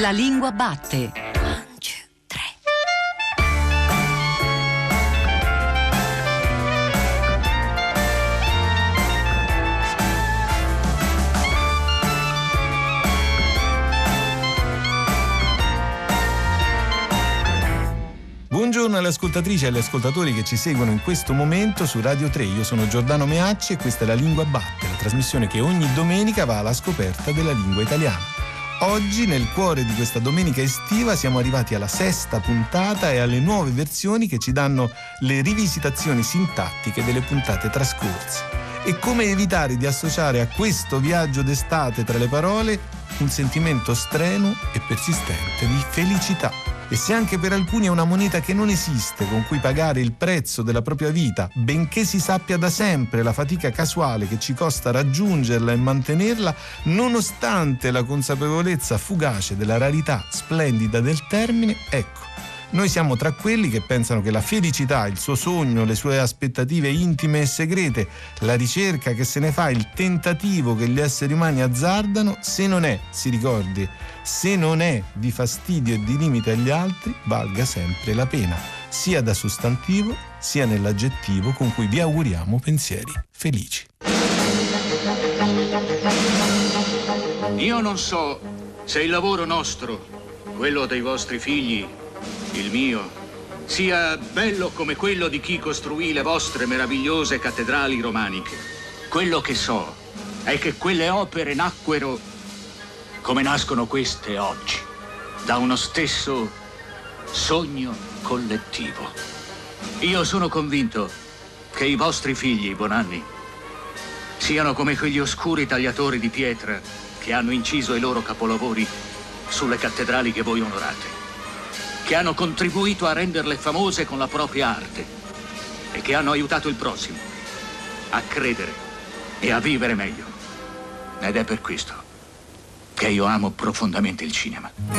La lingua batte. Buongiorno alle ascoltatrici e agli ascoltatori che ci seguono in questo momento su Radio 3. Io sono Giordano Meacci e questa è La Lingua Batte, la trasmissione che ogni domenica va alla scoperta della lingua italiana. Oggi, nel cuore di questa domenica estiva, siamo arrivati alla sesta puntata e alle nuove versioni che ci danno le rivisitazioni sintattiche delle puntate trascorse. E come evitare di associare a questo viaggio d'estate tra le parole un sentimento strenuo e persistente di felicità. E se anche per alcuni è una moneta che non esiste con cui pagare il prezzo della propria vita, benché si sappia da sempre la fatica casuale che ci costa raggiungerla e mantenerla, nonostante la consapevolezza fugace della rarità splendida del termine, ecco, noi siamo tra quelli che pensano che la felicità, il suo sogno, le sue aspettative intime e segrete, la ricerca che se ne fa, il tentativo che gli esseri umani azzardano, se non è, si ricordi, se non è di fastidio e di limite agli altri, valga sempre la pena, sia da sostantivo sia nell'aggettivo con cui vi auguriamo pensieri felici. Io non so se il lavoro nostro, quello dei vostri figli, il mio, sia bello come quello di chi costruì le vostre meravigliose cattedrali romaniche. Quello che so è che quelle opere nacquero come nascono queste oggi, da uno stesso sogno collettivo. Io sono convinto che i vostri figli, Bonanni, siano come quegli oscuri tagliatori di pietra che hanno inciso i loro capolavori sulle cattedrali che voi onorate che hanno contribuito a renderle famose con la propria arte e che hanno aiutato il prossimo a credere e a vivere meglio. Ed è per questo che io amo profondamente il cinema.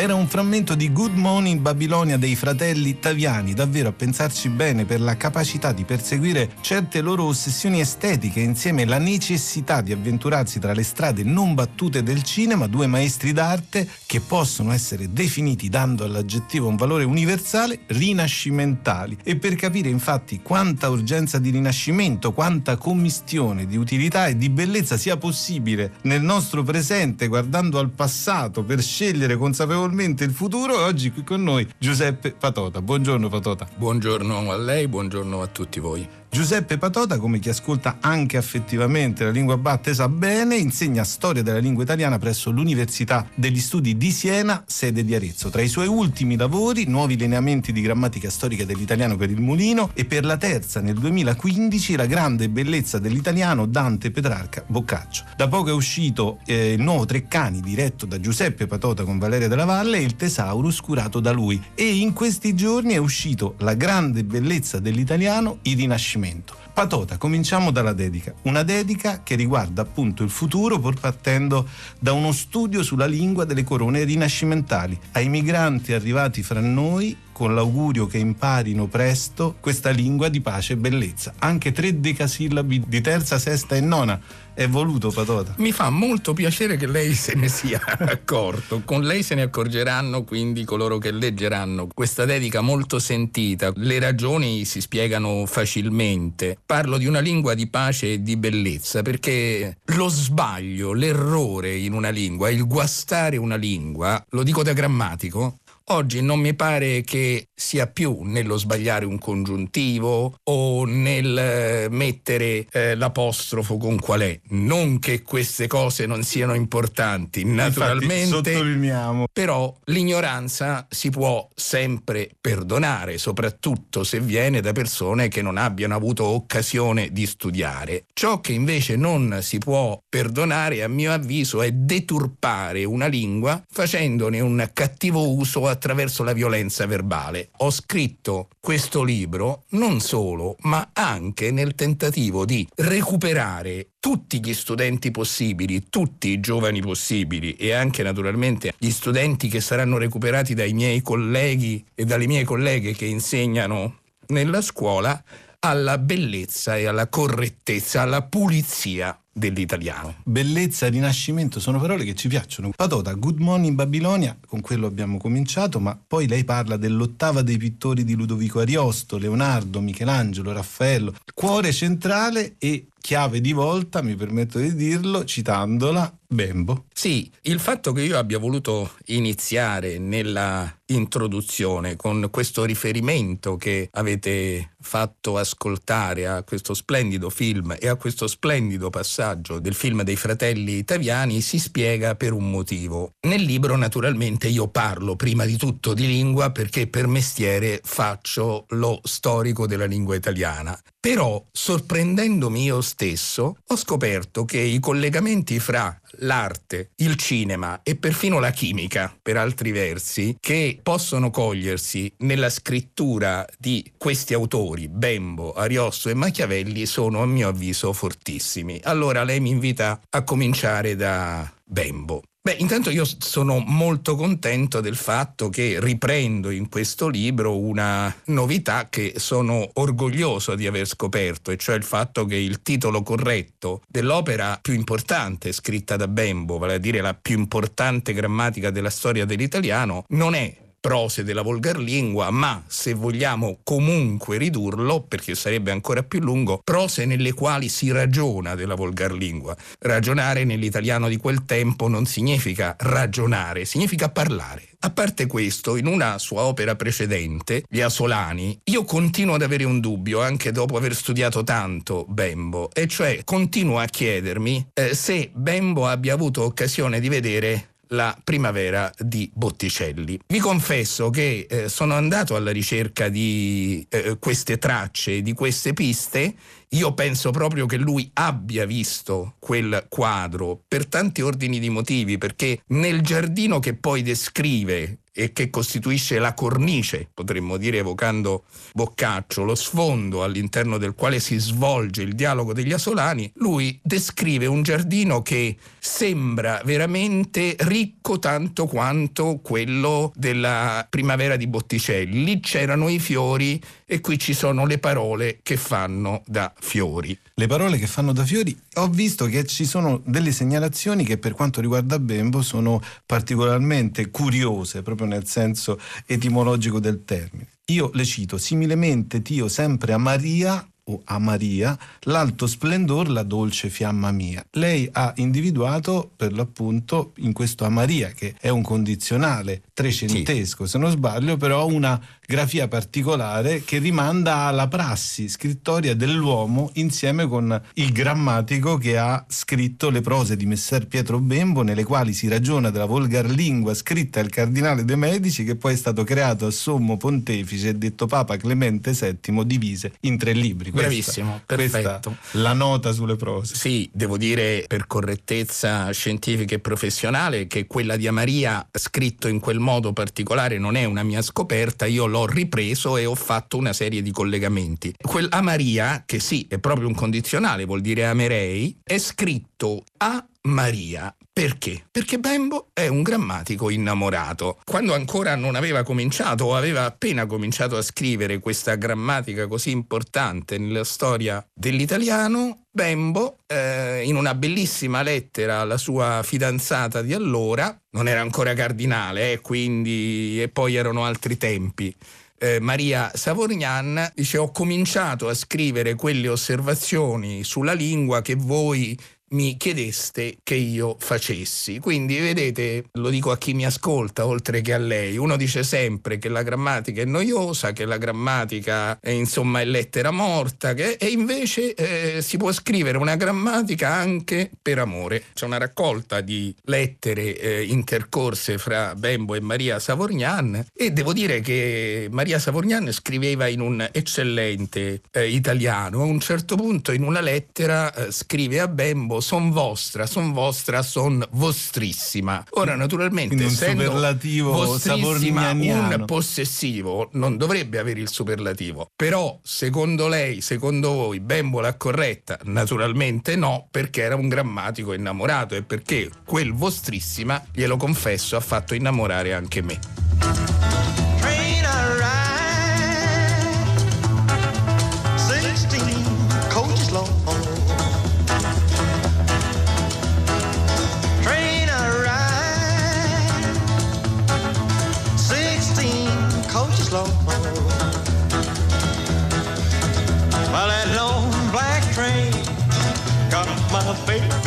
Era un frammento di Good Morning Babilonia dei fratelli Taviani, davvero a pensarci bene per la capacità di perseguire certe loro ossessioni estetiche insieme alla necessità di avventurarsi tra le strade non battute del cinema, due maestri d'arte che possono essere definiti dando all'aggettivo un valore universale rinascimentali. E per capire infatti quanta urgenza di rinascimento, quanta commistione di utilità e di bellezza sia possibile nel nostro presente guardando al passato per scegliere consapevolmente consapevolmente il futuro. Oggi qui con noi Giuseppe Patota. Buongiorno Patota. Buongiorno a lei, buongiorno a tutti voi. Giuseppe Patota, come chi ascolta anche affettivamente la lingua batte sa bene, insegna storia della lingua italiana presso l'Università degli Studi di Siena, sede di Arezzo. Tra i suoi ultimi lavori, nuovi lineamenti di grammatica storica dell'italiano per il mulino e per la terza nel 2015 la grande bellezza dell'italiano Dante Petrarca Boccaccio. Da poco è uscito eh, il nuovo Treccani diretto da Giuseppe Patota con Valeria della Valle e il Tesaurus curato da lui. E in questi giorni è uscito La grande bellezza dell'italiano, i rinascimenti Rinascimento. Patota, cominciamo dalla dedica. Una dedica che riguarda appunto il futuro pur partendo da uno studio sulla lingua delle corone rinascimentali. Ai migranti arrivati fra noi con l'augurio che imparino presto questa lingua di pace e bellezza. Anche tre decasillabi di terza, sesta e nona è voluto Patota. Mi fa molto piacere che lei se ne sia accorto. Con lei se ne accorgeranno quindi coloro che leggeranno questa dedica molto sentita. Le ragioni si spiegano facilmente. Parlo di una lingua di pace e di bellezza perché lo sbaglio, l'errore in una lingua, il guastare una lingua, lo dico da grammatico, Oggi non mi pare che sia più nello sbagliare un congiuntivo o nel eh, mettere eh, l'apostrofo con qual è. Non che queste cose non siano importanti, naturalmente. Infatti, sottolineiamo. Però l'ignoranza si può sempre perdonare, soprattutto se viene da persone che non abbiano avuto occasione di studiare. Ciò che invece non si può perdonare, a mio avviso, è deturpare una lingua facendone un cattivo uso a attraverso la violenza verbale. Ho scritto questo libro non solo, ma anche nel tentativo di recuperare tutti gli studenti possibili, tutti i giovani possibili e anche naturalmente gli studenti che saranno recuperati dai miei colleghi e dalle mie colleghe che insegnano nella scuola alla bellezza e alla correttezza, alla pulizia dell'italiano. Bellezza, rinascimento sono parole che ci piacciono. Patota, Good Morning Babilonia, con quello abbiamo cominciato, ma poi lei parla dell'ottava dei pittori di Ludovico Ariosto, Leonardo, Michelangelo, Raffaello, cuore centrale e chiave di volta, mi permetto di dirlo, citandola, Bembo. Sì, il fatto che io abbia voluto iniziare nella introduzione con questo riferimento che avete fatto ascoltare a questo splendido film e a questo splendido passaggio del film dei fratelli italiani si spiega per un motivo. Nel libro naturalmente io parlo prima di tutto di lingua perché per mestiere faccio lo storico della lingua italiana. Però, sorprendendomi io stesso, ho scoperto che i collegamenti fra l'arte, il cinema e perfino la chimica, per altri versi, che possono cogliersi nella scrittura di questi autori, Bembo, Ariosto e Machiavelli, sono a mio avviso fortissimi. Allora lei mi invita a cominciare da Bembo. Beh, intanto io sono molto contento del fatto che riprendo in questo libro una novità che sono orgoglioso di aver scoperto, e cioè il fatto che il titolo corretto dell'opera più importante scritta da Bembo, vale a dire la più importante grammatica della storia dell'italiano, non è prose della volgarlingua, ma se vogliamo comunque ridurlo, perché sarebbe ancora più lungo, prose nelle quali si ragiona della volgarlingua. Ragionare nell'italiano di quel tempo non significa ragionare, significa parlare. A parte questo, in una sua opera precedente, Gli Asolani, io continuo ad avere un dubbio, anche dopo aver studiato tanto Bembo, e cioè continuo a chiedermi eh, se Bembo abbia avuto occasione di vedere la primavera di Botticelli. Vi confesso che eh, sono andato alla ricerca di eh, queste tracce, di queste piste. Io penso proprio che lui abbia visto quel quadro per tanti ordini di motivi, perché nel giardino che poi descrive e che costituisce la cornice, potremmo dire evocando Boccaccio, lo sfondo all'interno del quale si svolge il dialogo degli asolani, lui descrive un giardino che sembra veramente ricco tanto quanto quello della primavera di Botticelli. Lì c'erano i fiori e qui ci sono le parole che fanno da fiori. Le parole che fanno da fiori, ho visto che ci sono delle segnalazioni che per quanto riguarda Bembo sono particolarmente curiose, proprio nel senso etimologico del termine. Io le cito, similemente Tio sempre a Maria o a Maria, l'alto splendor, la dolce fiamma mia. Lei ha individuato per l'appunto in questo a Maria, che è un condizionale trecentesco, sì. se non sbaglio, però una grafia particolare che rimanda alla prassi scrittoria dell'uomo insieme con il grammatico che ha scritto le prose di Messer Pietro Bembo nelle quali si ragiona della volgar lingua scritta al cardinale de Medici che poi è stato creato a sommo pontefice e detto Papa Clemente VII divise in tre libri. Bravissimo, questa, perfetto. Questa la nota sulle prose. Sì, devo dire per correttezza scientifica e professionale che quella di Amaria scritto in quel modo particolare non è una mia scoperta, io l'ho l'ho ripreso e ho fatto una serie di collegamenti. Quel a Maria, che sì, è proprio un condizionale, vuol dire amerei, è scritto a Maria. Perché? Perché Bembo è un grammatico innamorato. Quando ancora non aveva cominciato o aveva appena cominciato a scrivere questa grammatica così importante nella storia dell'italiano, Bembo, eh, in una bellissima lettera alla sua fidanzata di allora, non era ancora cardinale, eh, quindi, e poi erano altri tempi, eh, Maria Savorgnan dice ho cominciato a scrivere quelle osservazioni sulla lingua che voi mi chiedeste che io facessi. Quindi vedete, lo dico a chi mi ascolta oltre che a lei, uno dice sempre che la grammatica è noiosa, che la grammatica è insomma è lettera morta, che, e invece eh, si può scrivere una grammatica anche per amore. C'è una raccolta di lettere eh, intercorse fra Bembo e Maria Savorgnan e devo dire che Maria Savorgnan scriveva in un eccellente eh, italiano. A un certo punto in una lettera eh, scrive a Bembo son vostra, son vostra, son vostrissima. Ora naturalmente Quindi un superlativo vostrissima, un possessivo non dovrebbe avere il superlativo. Però secondo lei, secondo voi, Bembola corretta? Naturalmente no, perché era un grammatico innamorato e perché quel vostrissima, glielo confesso, ha fatto innamorare anche me.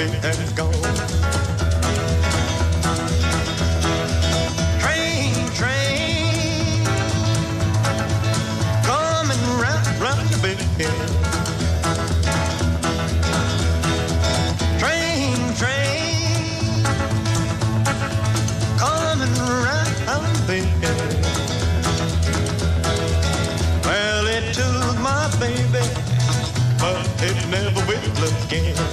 Baby has gone. Train, train, coming round, round the bend. Well, it took my baby, but it never will again.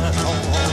my own.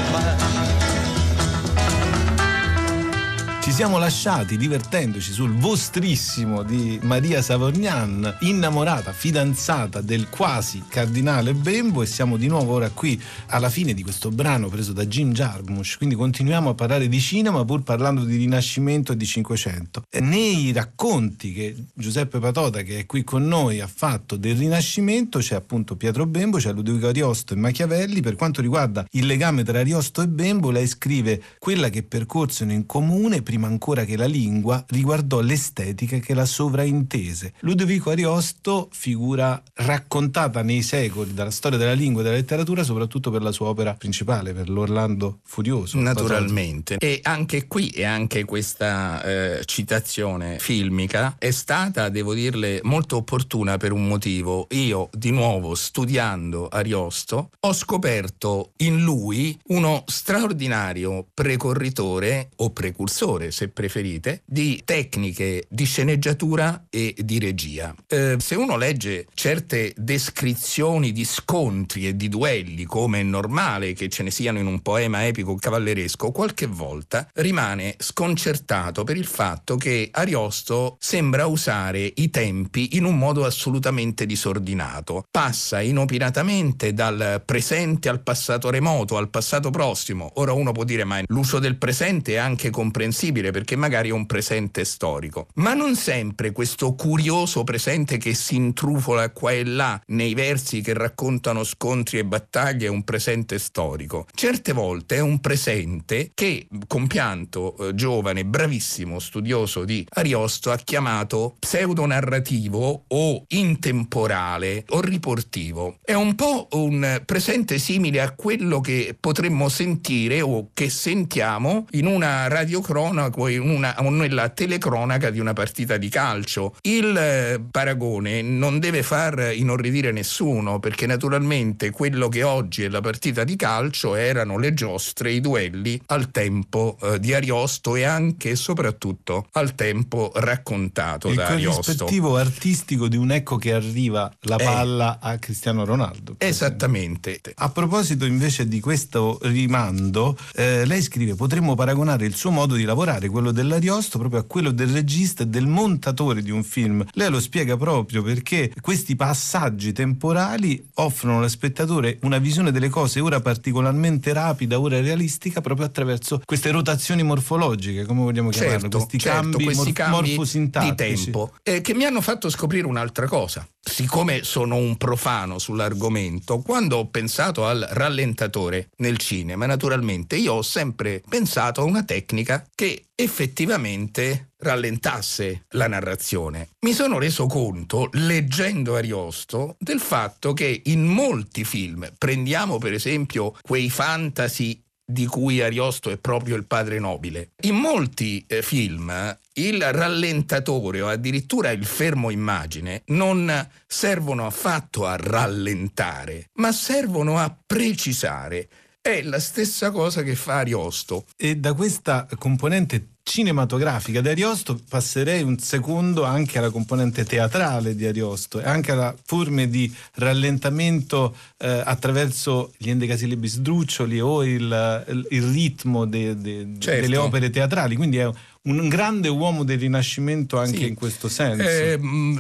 Siamo lasciati divertendoci sul vostrissimo di Maria Savorgnan, innamorata, fidanzata del quasi cardinale Bembo e siamo di nuovo ora qui alla fine di questo brano preso da Jim Jarmusch, quindi continuiamo a parlare di cinema pur parlando di Rinascimento e di Cinquecento. Nei racconti che Giuseppe Patota che è qui con noi ha fatto del Rinascimento c'è appunto Pietro Bembo, c'è Ludovico Ariosto e Machiavelli, per quanto riguarda il legame tra Ariosto e Bembo lei scrive quella che percorsero in comune prima ancora che la lingua, riguardò l'estetica che la sovraintese. Ludovico Ariosto, figura raccontata nei secoli dalla storia della lingua e della letteratura, soprattutto per la sua opera principale, per l'Orlando Furioso. Naturalmente. E anche qui e anche questa eh, citazione filmica è stata, devo dirle, molto opportuna per un motivo. Io, di nuovo, studiando Ariosto, ho scoperto in lui uno straordinario precorritore o precursore, se preferite, di tecniche di sceneggiatura e di regia. Eh, se uno legge certe descrizioni di scontri e di duelli, come è normale che ce ne siano in un poema epico cavalleresco, qualche volta rimane sconcertato per il fatto che Ariosto sembra usare i tempi in un modo assolutamente disordinato. Passa inopinatamente dal presente al passato remoto, al passato prossimo. Ora uno può dire ma l'uso del presente è anche comprensibile perché magari è un presente storico. Ma non sempre questo curioso presente che si intrufola qua e là nei versi che raccontano scontri e battaglie è un presente storico. Certe volte è un presente che compianto eh, giovane, bravissimo studioso di Ariosto ha chiamato pseudonarrativo o intemporale o riportivo. È un po' un presente simile a quello che potremmo sentire o che sentiamo in una radiocronaca in una, nella telecronaca di una partita di calcio. Il eh, paragone non deve far inorridire nessuno perché naturalmente quello che oggi è la partita di calcio erano le giostre, i duelli al tempo eh, di Ariosto e anche e soprattutto al tempo raccontato Il da Ariosto. corrispettivo artistico di un ecco che arriva la Eh. palla a Cristiano Ronaldo. Esattamente. A proposito invece di questo rimando, eh, lei scrive potremmo paragonare il suo modo di lavorare, quello dell'Ariosto, proprio a quello del regista e del montatore di un film. Lei lo spiega proprio perché questi passaggi temporali offrono allo spettatore una visione delle cose ora particolarmente rapida, ora realistica, proprio attraverso queste rotazioni morfologiche, come vogliamo chiamarle, Certo, questi certo, cambi, questi mor- cambi di morfosintattici. tempo eh, che mi hanno fatto scoprire un'altra cosa. Siccome sono un profano sull'argomento, quando ho pensato al rallentatore nel cinema, naturalmente io ho sempre pensato a una tecnica che effettivamente rallentasse la narrazione. Mi sono reso conto, leggendo Ariosto, del fatto che in molti film, prendiamo per esempio quei fantasy di cui Ariosto è proprio il padre nobile. In molti eh, film il rallentatore o addirittura il fermo immagine non servono affatto a rallentare, ma servono a precisare. È la stessa cosa che fa Ariosto. E da questa componente cinematografica di Ariosto passerei un secondo anche alla componente teatrale di Ariosto e anche alla forme di rallentamento eh, attraverso gli endecasillabis sdruccioli o il, il- il ritmo de- de- Certo. delle opere teatrali. Quindi è un grande uomo del Rinascimento anche Sì. in questo senso. Eh,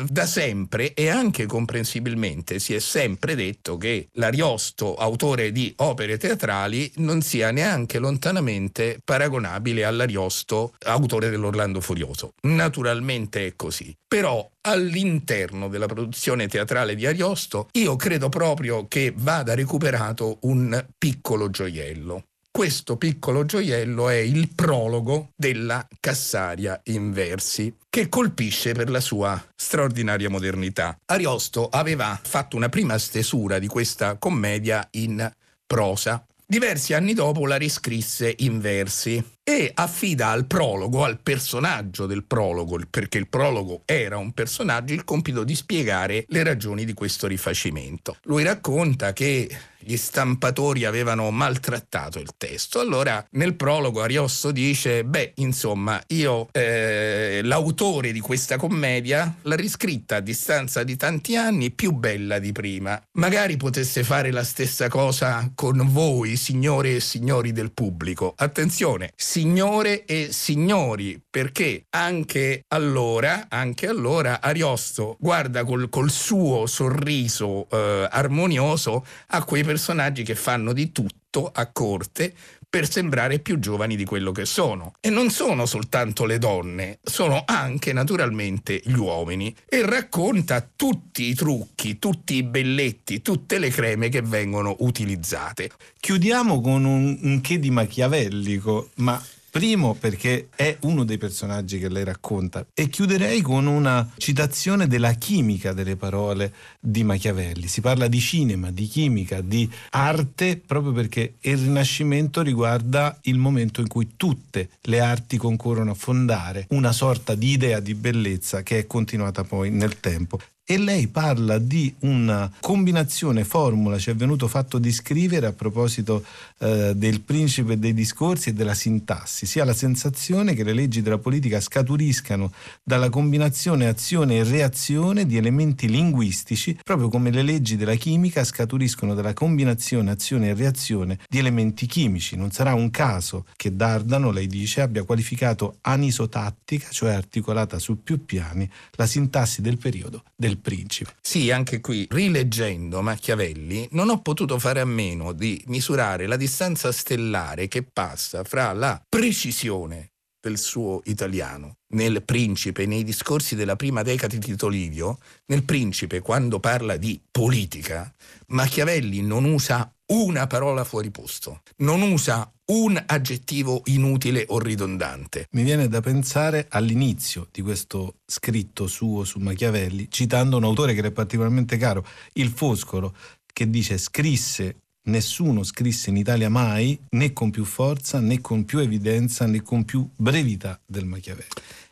da sempre e anche comprensibilmente si è sempre detto che l'Ariosto, autore di opere teatrali, non sia neanche lontanamente paragonabile all'Ariosto, autore dell'Orlando Furioso. Naturalmente è così. Però all'interno della produzione teatrale di Ariosto io credo proprio che vada recuperato un piccolo gioiello. Questo piccolo gioiello è il prologo della Cassaria in versi, che colpisce per la sua straordinaria modernità. Ariosto aveva fatto una prima stesura di questa commedia in prosa. Diversi anni dopo la riscrisse in versi e affida al prologo, al personaggio del prologo, perché il prologo era un personaggio, il compito di spiegare le ragioni di questo rifacimento. Lui racconta che gli stampatori avevano maltrattato il testo. Allora nel prologo Ariosto dice, beh, insomma, io eh, l'autore di questa commedia l'ha riscritta a distanza di tanti anni più bella di prima. Magari potesse fare la stessa cosa con voi, signore e signori del pubblico. Attenzione, signore e signori, perché anche allora, anche allora Ariosto guarda col, col suo sorriso eh, armonioso a quei personaggi che fanno di tutto a corte per sembrare più giovani di quello che sono. E non sono soltanto le donne, sono anche naturalmente gli uomini. E racconta tutti i trucchi, tutti i belletti, tutte le creme che vengono utilizzate. Chiudiamo con un, un che di machiavellico, ma primo perché è uno dei personaggi che lei racconta e chiuderei con una citazione della chimica delle parole di Machiavelli. Si parla di cinema, di chimica, di arte proprio perché il Rinascimento riguarda il momento in cui tutte le arti concorrono a fondare una sorta di idea di bellezza che è continuata poi nel tempo e lei parla di una combinazione formula, ci è venuto fatto di scrivere a proposito eh, del principe dei discorsi e della sintassi. Si ha la sensazione che le leggi della politica scaturiscano dalla combinazione azione e reazione di elementi linguistici, proprio come le leggi della chimica scaturiscono dalla combinazione azione e reazione di elementi chimici. Non sarà un caso che Dardano, lei dice, abbia qualificato anisotattica, cioè articolata su più piani, la sintassi del periodo del principe. Sì, anche qui, rileggendo Machiavelli, non ho potuto fare a meno di misurare la distanza stellare che passa fra la precisione del suo italiano nel Principe, nei discorsi della prima decade di Tito Livio, nel Principe, quando parla di politica, Machiavelli non usa una parola fuori posto, non usa un aggettivo inutile o ridondante. Mi viene da pensare all'inizio di questo scritto suo su Machiavelli, citando un autore che è particolarmente caro, il Foscolo, che dice scrisse Nessuno scrisse in Italia mai né con più forza né con più evidenza né con più brevità del Machiavelli.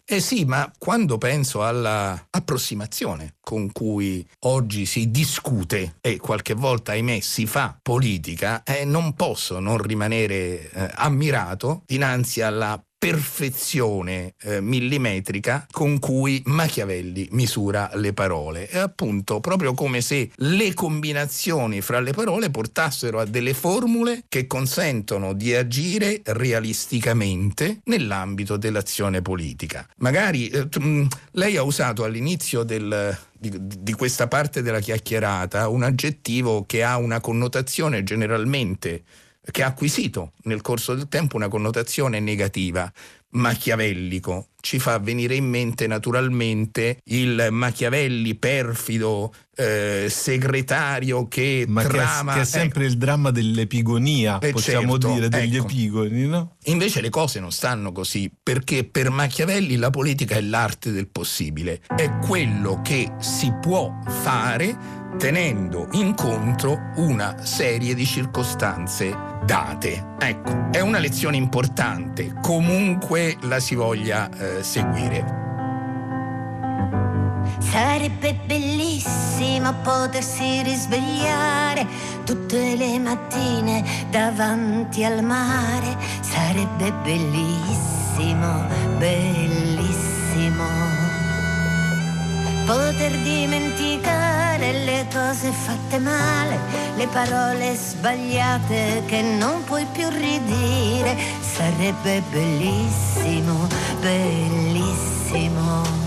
Eh sì, ma quando penso alla approssimazione con cui oggi si discute e qualche volta, ahimè, si fa politica, eh, non posso non rimanere eh, ammirato dinanzi alla perfezione eh, millimetrica con cui Machiavelli misura le parole. È appunto proprio come se le combinazioni fra le parole portassero a delle formule che consentono di agire realisticamente nell'ambito dell'azione politica. Magari eh, mh, lei ha usato all'inizio del, di, di, questa parte della chiacchierata un aggettivo che ha una connotazione generalmente che ha acquisito nel corso del tempo una connotazione negativa, machiavellico. Ci fa venire in mente naturalmente il Machiavelli perfido eh, segretario che Ma trama. Che è, che è sempre ecco. il dramma dell'epigonia, Eh, possiamo certo, dire, degli ecco. epigoni, no? Invece le cose non stanno così, perché per Machiavelli la politica è l'arte del possibile, è quello che si può fare tenendo in conto una serie di circostanze date. Ecco, è una lezione importante, comunque la si voglia eh, seguire. Sarebbe bellissimo potersi risvegliare tutte le mattine davanti al mare. Sarebbe bellissimo, bellissimo. Poter dimenticare le cose fatte male, le parole sbagliate che non puoi più ridire. Sarebbe bellissimo, bellissimo.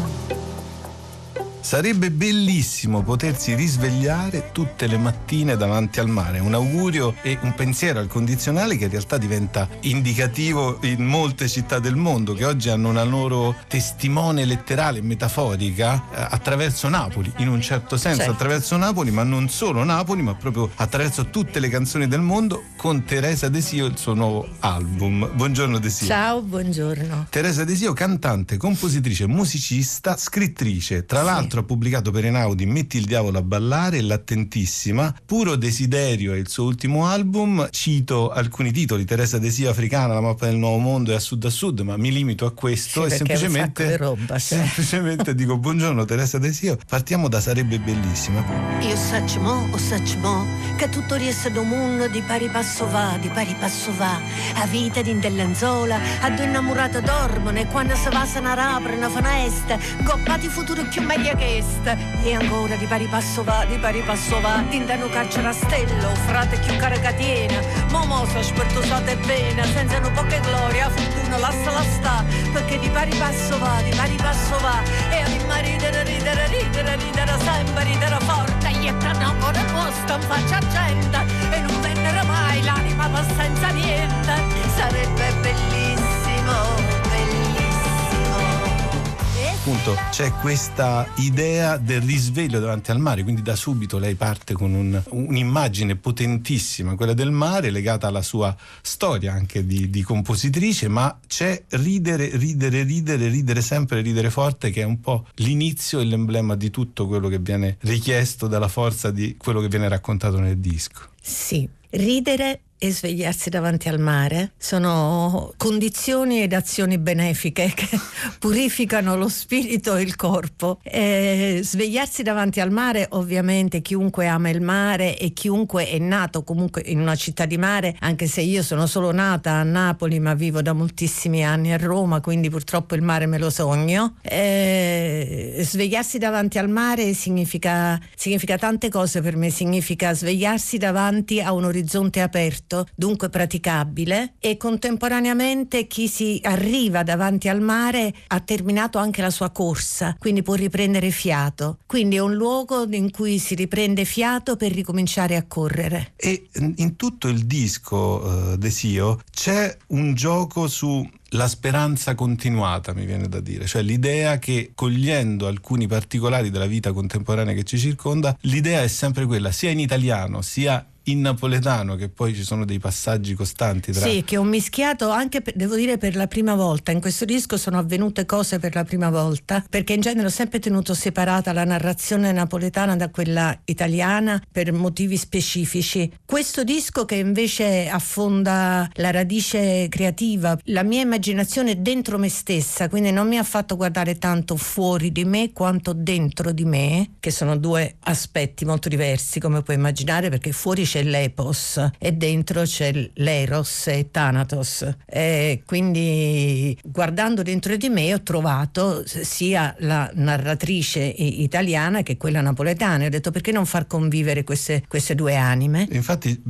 Sarebbe bellissimo potersi risvegliare tutte le mattine davanti al mare. Un augurio e un pensiero al condizionale che in realtà diventa indicativo in molte città del mondo che oggi hanno una loro testimone letterale e metaforica eh, attraverso Napoli, in un certo senso Certo. attraverso Napoli, ma non solo Napoli, ma proprio attraverso tutte le canzoni del mondo con Teresa Desio il suo nuovo album. Buongiorno Desio. Ciao, buongiorno. Teresa Desio, cantante, compositrice, musicista, scrittrice. Tra l'altro ha pubblicato per Enaudi Metti il diavolo a ballare e L'attentissima. Puro desiderio è il suo ultimo album. Cito alcuni titoli: Teresa Desio africana, la mappa del nuovo mondo e a sud a sud, ma mi limito a questo Sì, e semplicemente, roba, sì. semplicemente dico buongiorno Teresa Desio. Partiamo da Sarebbe bellissima. Io saccio mo, o saccio mo, che tutto riesce do mondo di pari passo va, di pari passo va. A vita di dell'anzola, a due innamorate dormono e quando si va se ne apre una finestra, goppati futuro più meglio che sta. E ancora di pari passo va, di pari passo va, dintano carcere a stello, frate più caricatiena. Mo mo so spertosate bene, senza un poche gloria, fortuna lasciala sta, perché di pari passo va, di pari passo va, e a ridere, ridere, ridere, ridere, sempre ridere forte, e un amore posto in faccia gente, e non vennero mai l'anima va senza niente, sarebbe bellissimo. Appunto c'è questa idea del risveglio davanti al mare, quindi da subito lei parte con un- un'immagine potentissima, quella del mare, legata alla sua storia anche di, di compositrice, ma c'è ridere, ridere, ridere, ridere sempre, ridere forte, che è un po' l'inizio e l'emblema di tutto quello che viene richiesto dalla forza di quello che viene raccontato nel disco. Sì, ridere e svegliarsi davanti al mare sono condizioni ed azioni benefiche che purificano lo spirito e il corpo. Eh, svegliarsi davanti al mare, ovviamente chiunque ama il mare e chiunque è nato comunque in una città di mare, anche se io sono solo nata a Napoli ma vivo da moltissimi anni a Roma, quindi purtroppo il mare me lo sogno. Eh, svegliarsi davanti al mare significa, significa tante cose per me, significa svegliarsi davanti a un orizzonte aperto, dunque praticabile e contemporaneamente chi si arriva davanti al mare ha terminato anche la sua corsa, quindi può riprendere fiato. Quindi è un luogo in cui si riprende fiato per ricominciare a correre. E in tutto il disco eh, Desio c'è un gioco su la speranza continuata, mi viene da dire, cioè l'idea che cogliendo alcuni particolari della vita contemporanea che ci circonda, l'idea è sempre quella, sia in italiano sia in napoletano, che poi ci sono dei passaggi costanti tra Sì, che ho mischiato anche, per- devo dire, per la prima volta. In questo disco sono avvenute cose per la prima volta, perché in genere ho sempre tenuto separata la narrazione napoletana da quella italiana per motivi specifici. Questo disco che invece affonda la radice creativa, la mia immaginazione dentro me stessa, quindi non mi ha fatto guardare tanto fuori di me quanto dentro di me, che sono due aspetti molto diversi, come puoi immaginare, perché fuori c'è l'epos e dentro c'è l'eros e Thanatos. E quindi guardando dentro di me ho trovato sia la narratrice italiana che quella napoletana. E Ho detto perché non far convivere queste, queste due anime? Infatti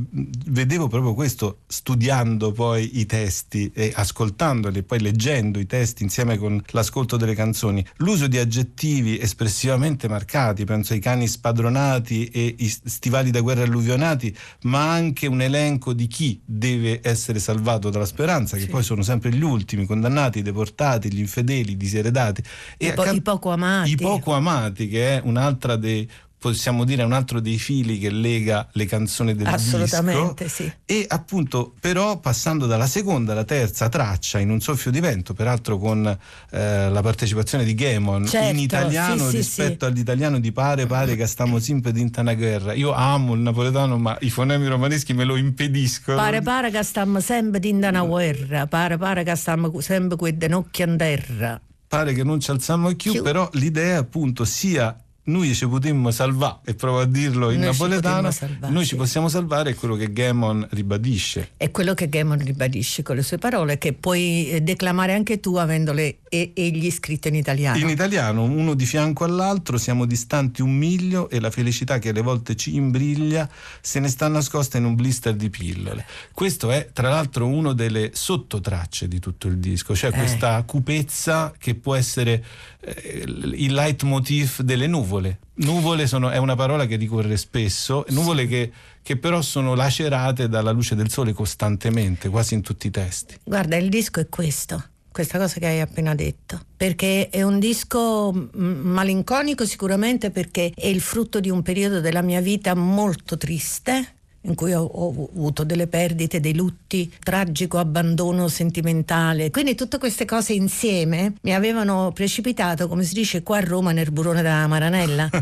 vedevo proprio questo studiando poi i testi e ascoltandoli e poi leggendo i testi insieme con l'ascolto delle canzoni, l'uso di aggettivi espressivamente marcati, penso ai cani spadronati e i stivali da guerra alluvionati, ma anche un elenco di chi deve essere salvato dalla speranza, che Sì. poi sono sempre gli ultimi, condannati, i deportati, gli infedeli, i diseredati. I po- accan- i poco amati. I poco amati, che è un'altra dei possiamo dire un altro dei fili che lega le canzoni del Assolutamente disco sì. e appunto però passando dalla seconda alla terza traccia in un soffio di vento peraltro con eh, la partecipazione di Gemon Certo, in italiano sì, rispetto sì. all'italiano di pare pare che stiamo sempre dinta una guerra io amo il napoletano ma i fonemi romaneschi me lo impediscono Pare pare che stiamo sempre in una guerra, pare pare che stiamo sempre con le ginocchia in terra. pare che non ci alziamo più Più. però l'idea appunto sia noi ci potremmo salvare e provo a dirlo in Noi ci napoletano salvare, noi ci possiamo salvare è quello che Gemon ribadisce È quello che Gemon ribadisce con le sue parole, che puoi eh, declamare anche tu avendole e egli scritto in italiano. In italiano, uno di fianco all'altro, siamo distanti un miglio e la felicità che alle volte ci imbriglia se ne sta nascosta in un blister di pillole. Questo è tra l'altro uno delle sottotracce di tutto il disco, cioè Eh. questa cupezza che può essere eh, il leitmotiv delle nuvole. Nuvole sono- è una parola che ricorre spesso, nuvole che, che però sono lacerate dalla luce del sole costantemente, quasi in tutti i testi. Guarda, il disco è questo. Questa cosa che hai appena detto, perché è un disco mm, malinconico sicuramente perché è il frutto di un periodo della mia vita molto triste, in cui ho, ho avuto delle perdite, dei lutti, tragico abbandono sentimentale. Quindi tutte queste cose insieme mi avevano precipitato, come si dice qua a Roma, nel burrone da Maranella.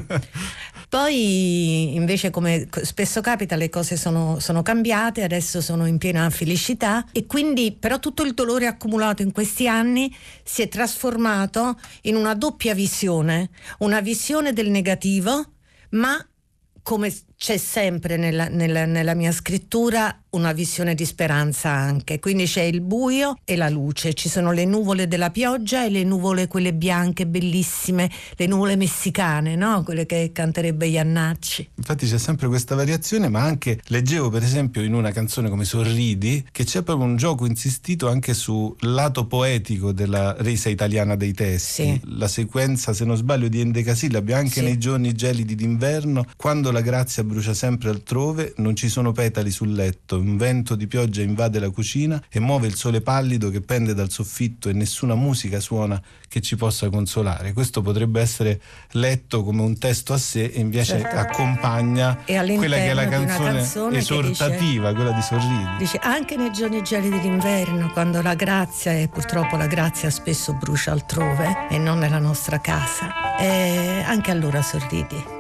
Poi invece come spesso capita le cose sono, sono cambiate, adesso sono in piena felicità e quindi però tutto il dolore accumulato in questi anni si è trasformato in una doppia visione, una visione del negativo ma come c'è sempre nella, nella- nella mia scrittura una visione di speranza anche, quindi c'è il buio e la luce, ci sono le nuvole della pioggia e le nuvole quelle bianche bellissime, le nuvole messicane, no? quelle che canterebbe Iannacci. Infatti c'è sempre questa variazione, ma anche leggevo per esempio in una canzone come Sorridi che c'è proprio un gioco insistito anche sul lato poetico della resa italiana dei testi. Sì. La sequenza, se non sbaglio, di endecasillabi anche Sì. nei giorni gelidi d'inverno, quando la grazia brucia sempre altrove, non ci sono petali sul letto, un vento di pioggia invade la cucina e muove il sole pallido che pende dal soffitto e nessuna musica suona che ci possa consolare. Questo potrebbe essere letto come un testo a sé e invece Certo. accompagna quella che è la canzone, canzone esortativa, quella di Sorridi. Dice anche nei giorni gelidi d'inverno, quando la grazia, e purtroppo la grazia spesso brucia altrove e non nella nostra casa, e anche allora sorridi.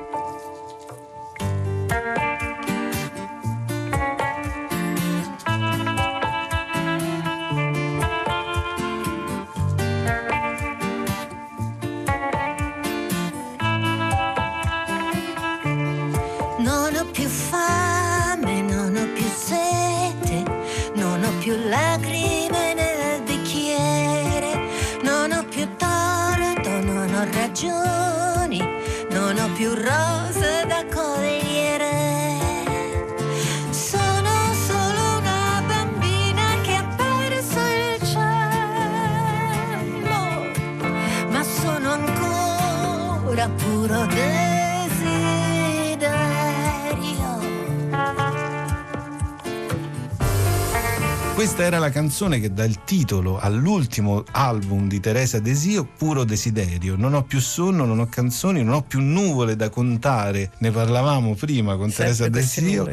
La canzone che dà il titolo all'ultimo album di Teresa Desio, Puro Desiderio. Non ho più sonno, non ho canzoni, non ho più nuvole da contare. Ne parlavamo prima con Sempre Teresa Desio.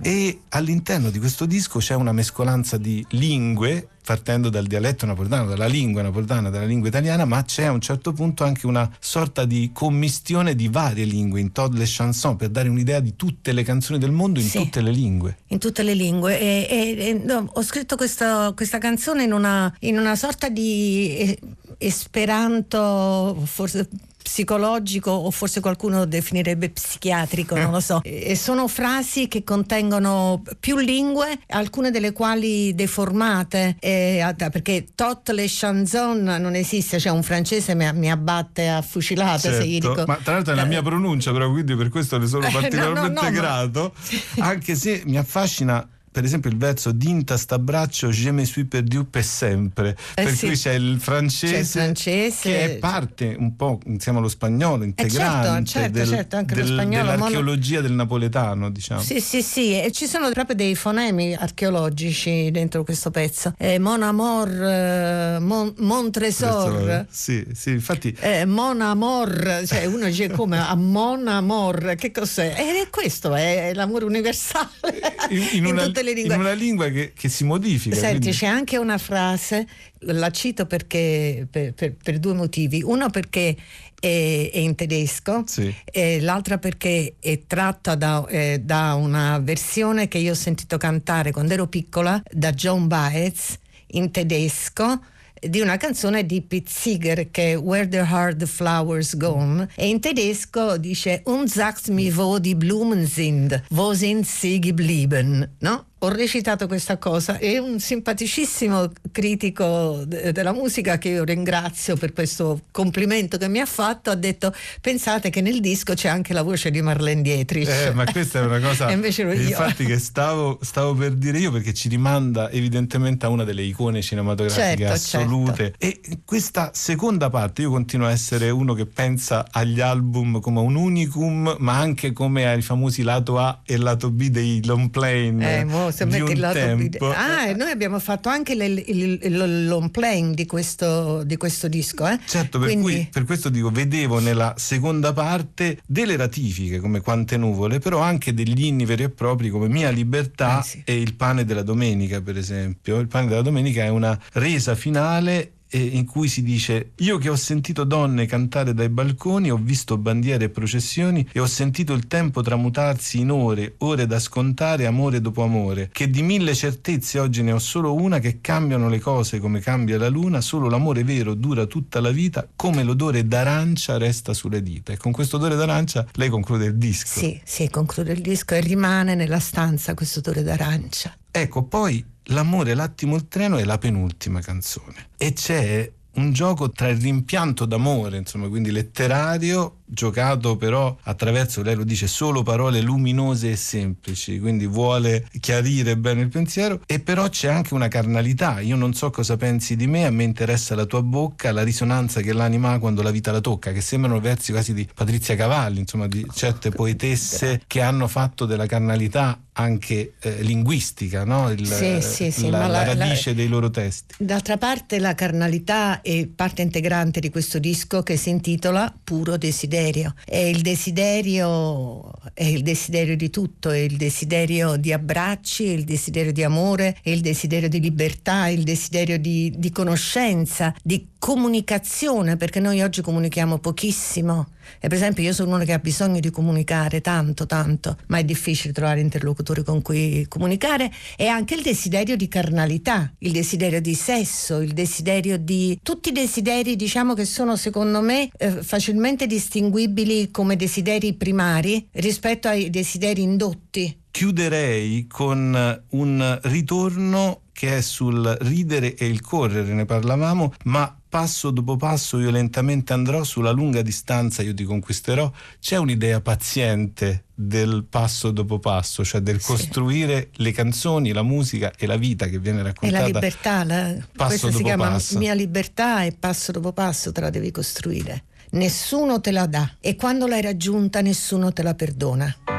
E all'interno di questo disco c'è una mescolanza di lingue, partendo dal dialetto napoletano, dalla lingua napoletana, dalla lingua italiana, ma c'è a un certo punto anche una sorta di commistione di varie lingue in Todd les chansons per dare un'idea di tutte le canzoni del mondo in Sì. tutte le lingue. in tutte le lingue e, e- e, no, ho scritto questa, questa canzone in una, in una sorta di eh, esperanto forse psicologico o forse qualcuno definirebbe psichiatrico, non lo so. E sono frasi che contengono più lingue, alcune delle quali deformate, eh, perché tot le chanson non esiste, cioè un francese mi, mi abbatte a fucilate se gli Certo, dico... ma tra l'altro è la mia pronuncia, però quindi per questo ne sono no, particolarmente no, no, ma- grato. Anche se mi affascina. Per esempio il verso Dinta st'abbraccio, je me suis perdu per sempre. Eh per sì. cui c'è il francese, C'è il francese. che è parte un po' insieme allo spagnolo, integrante certo, del- certo, anche lo del- spagnolo, dell'archeologia del napoletano, diciamo. Sì, sì, sì, e ci sono proprio dei fonemi archeologici dentro questo pezzo. Eh, Mon Amor, eh, Mon, Mon Tresor, Sì, sì, infatti eh, Mon Amor, cioè uno dice come a Mon Amor, che cos'è? E questo è l'amore universale in, in, in una, tutte le lingue. in una lingua che, che si modifica. Senti, quindi- c'è anche una frase, la cito perché, per, per- per due motivi. Uno perché è, è in tedesco Sì. e l'altra perché è tratta da, eh, da una versione che io ho sentito cantare quando ero piccola da John Baez in tedesco di una canzone di Pete Seeger che è Where the Hard Flowers Gone e in tedesco dice Und sagt mir wo die Blumen sind, wo sind sie geblieben, no? Ho recitato questa cosa e un simpaticissimo critico de- della musica che io ringrazio per questo complimento che mi ha fatto ha detto pensate che nel disco c'è anche la voce di Marlene Dietrich. Eh, ma questa è una cosa infatti che stavo, stavo, per dire io perché ci rimanda evidentemente a una delle icone cinematografiche certo, assolute certo. e questa seconda parte io continuo a essere uno che pensa agli album come a un unicum ma anche come ai famosi lato A e lato B dei long plane. Eh, il lato tempo. Ah, noi abbiamo fatto anche long plane di questo, di questo disco. Eh? Certo, per, Quindi... cui, per questo dico, vedevo nella seconda parte delle ratifiche come Quante nuvole, però anche degli inni veri e propri come Mia libertà eh sì. e Il pane della domenica, per esempio. Il pane della domenica è una resa finale in cui si dice io che ho sentito donne cantare dai balconi, ho visto bandiere e processioni e ho sentito il tempo tramutarsi in ore, ore da scontare, amore dopo amore, che di mille certezze oggi ne ho solo una, che cambiano le cose come cambia la luna, solo l'amore vero dura tutta la vita, come l'odore d'arancia resta sulle dita. E con questo odore d'arancia lei conclude il disco. Sì, sì, conclude il disco e rimane nella stanza questo odore d'arancia. Ecco, poi L'amore, l'attimo, il treno è la penultima canzone. E c'è un gioco tra il rimpianto d'amore, insomma, quindi letterario, giocato però attraverso, lei lo dice, solo parole luminose e semplici, quindi vuole chiarire bene il pensiero e però c'è anche una carnalità, io non so cosa pensi di me, a me interessa la tua bocca, la risonanza che l'anima ha quando la vita la tocca, che sembrano versi quasi di Patrizia Cavalli, insomma, di certe poetesse che hanno fatto della carnalità anche eh, linguistica, no? Il, sì, sì, sì, la, la, radice la, dei loro testi. D'altra parte la carnalità è parte integrante di questo disco che si intitola Puro desiderio. E il desiderio è il desiderio di tutto, è il desiderio di abbracci, è il desiderio di amore, è il desiderio di libertà, è il desiderio di, di conoscenza, di comunicazione, perché noi oggi comunichiamo pochissimo. E per esempio io sono uno che ha bisogno di comunicare tanto, tanto, ma è difficile trovare interlocutori con cui comunicare. E anche il desiderio di carnalità, il desiderio di sesso, il desiderio di... tutti i desideri diciamo che sono secondo me eh, facilmente distinguibili come desideri primari rispetto ai desideri indotti. Chiuderei con un ritorno che è sul ridere e il correre, ne parlavamo, ma passo dopo passo io lentamente andrò, sulla lunga distanza io ti conquisterò. C'è un'idea paziente del passo dopo passo, cioè del sì. costruire le canzoni, la musica e la vita che viene raccontata. E la libertà, la, passo si chiama passo. mia libertà e passo dopo passo te la devi costruire. Nessuno te la dà e quando l'hai raggiunta nessuno te la perdona.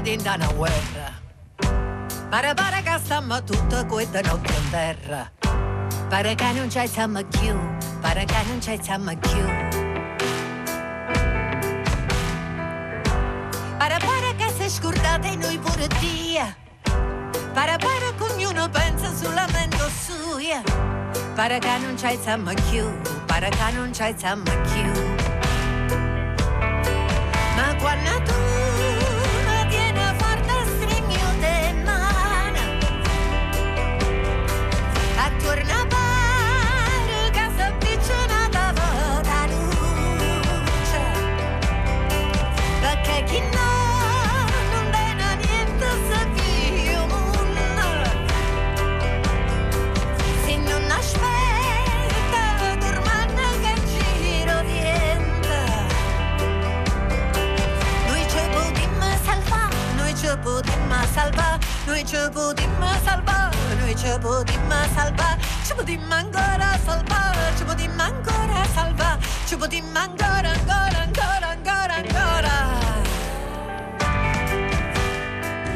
Dentro una guerra. Pare pare che stiamo tutte queste notti in terra. Pare che non ci siamo più, pare che non ci siamo più. Pare pare che si scordate noi pure Dio. Pare pare che ognuno pensa solamente suo. Pare che non ci siamo più, pare che non ci siamo più. Ma quando tu noi ci potremmo salvare, noi ci potremmo salvare, ci potremmo ancora salvare, ci potremmo ancora salvare, ci potremmo ancora, ancora, ancora, ancora, ancora.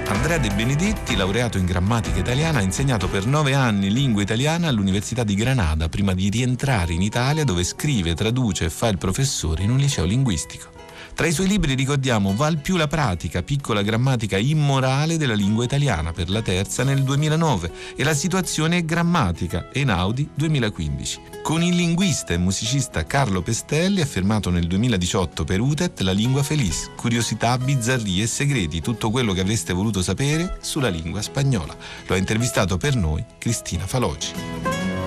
Andrea De Benedetti, laureato in grammatica italiana, ha insegnato per nove anni lingua italiana all'Università di Granada prima di rientrare in Italia dove scrive, traduce e fa il professore in un liceo linguistico. Tra i suoi libri ricordiamo Val più la pratica, piccola grammatica immorale della lingua italiana per la terza nel 2009 e La situazione grammatica Einaudi 2015. Con il linguista e musicista Carlo Pestelli affermato nel 2018 per UTET La lingua felice, curiosità, bizzarrie e segreti, tutto quello che avreste voluto sapere sulla lingua spagnola. Lo ha intervistato per noi Cristina Faloci.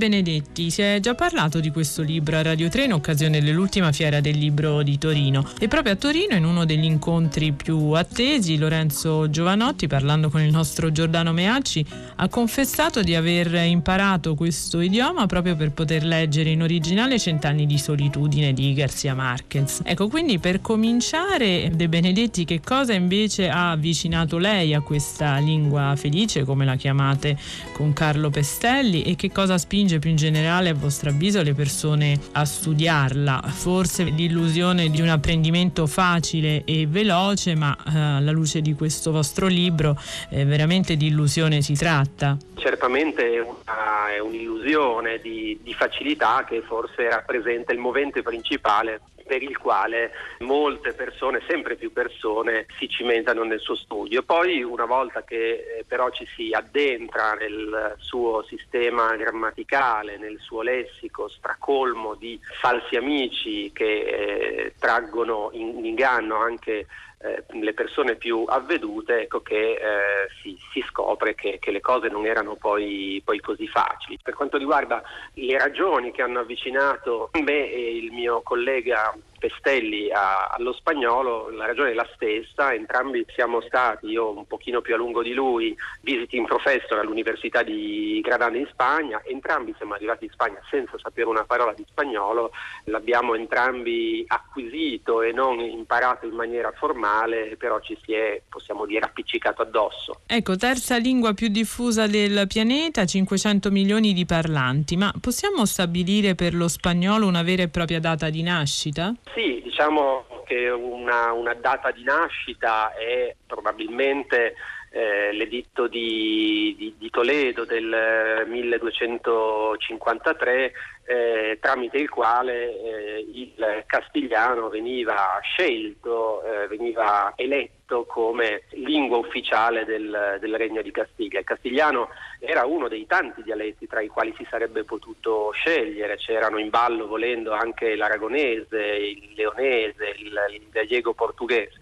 Benedetti, si è già parlato di questo libro a Radio 3 in occasione dell'ultima fiera del libro di Torino e proprio a Torino in uno degli incontri più attesi Lorenzo Giovanotti parlando con il nostro Giordano Meacci ha confessato di aver imparato questo idioma proprio per poter leggere in originale Cent'anni di solitudine di Garcia Marquez. Ecco, quindi per cominciare De Benedetti che cosa invece ha avvicinato lei a questa lingua felice come la chiamate con Carlo Pestelli e che cosa cosa spinge più in generale a vostro avviso le persone a studiarla? Forse l'illusione di un apprendimento facile e veloce, ma eh, alla luce di questo vostro libro eh, veramente di illusione si tratta. Certamente è, una, è un'illusione di, di facilità che forse rappresenta il movente principale per il quale molte persone, sempre più persone, si cimentano nel suo studio. Poi una volta che eh, però ci si addentra nel suo sistema grammaticale, nel suo lessico stracolmo di falsi amici che eh, traggono in inganno anche eh, le persone più avvedute, ecco che eh, si, si, scopre che, che, le cose non erano poi, poi, così facili. Per quanto riguarda le ragioni che hanno avvicinato me e il mio collega Pestelli a, allo spagnolo, la ragione è la stessa, entrambi siamo stati, io un pochino più a lungo di lui, visiting professor all'Università di Granada in Spagna, entrambi siamo arrivati in Spagna senza sapere una parola di spagnolo, l'abbiamo entrambi acquisito e non imparato in maniera formale, però ci si è, possiamo dire, appiccicato addosso. Ecco, terza lingua più diffusa del pianeta, 500 milioni di parlanti, ma possiamo stabilire per lo spagnolo una vera e propria data di nascita? Sì, diciamo che una, una data di nascita è probabilmente eh, l'editto di, di, di, Toledo del 1253 eh, tramite il quale eh, il castigliano veniva scelto, eh, veniva eletto come lingua ufficiale del, del, Regno di Castiglia. Il castigliano era uno dei tanti dialetti tra i quali si sarebbe potuto scegliere, c'erano in ballo volendo anche l'aragonese, il leonese, il, il gallego portoghese.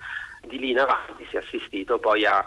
Di lì in avanti si è assistito poi a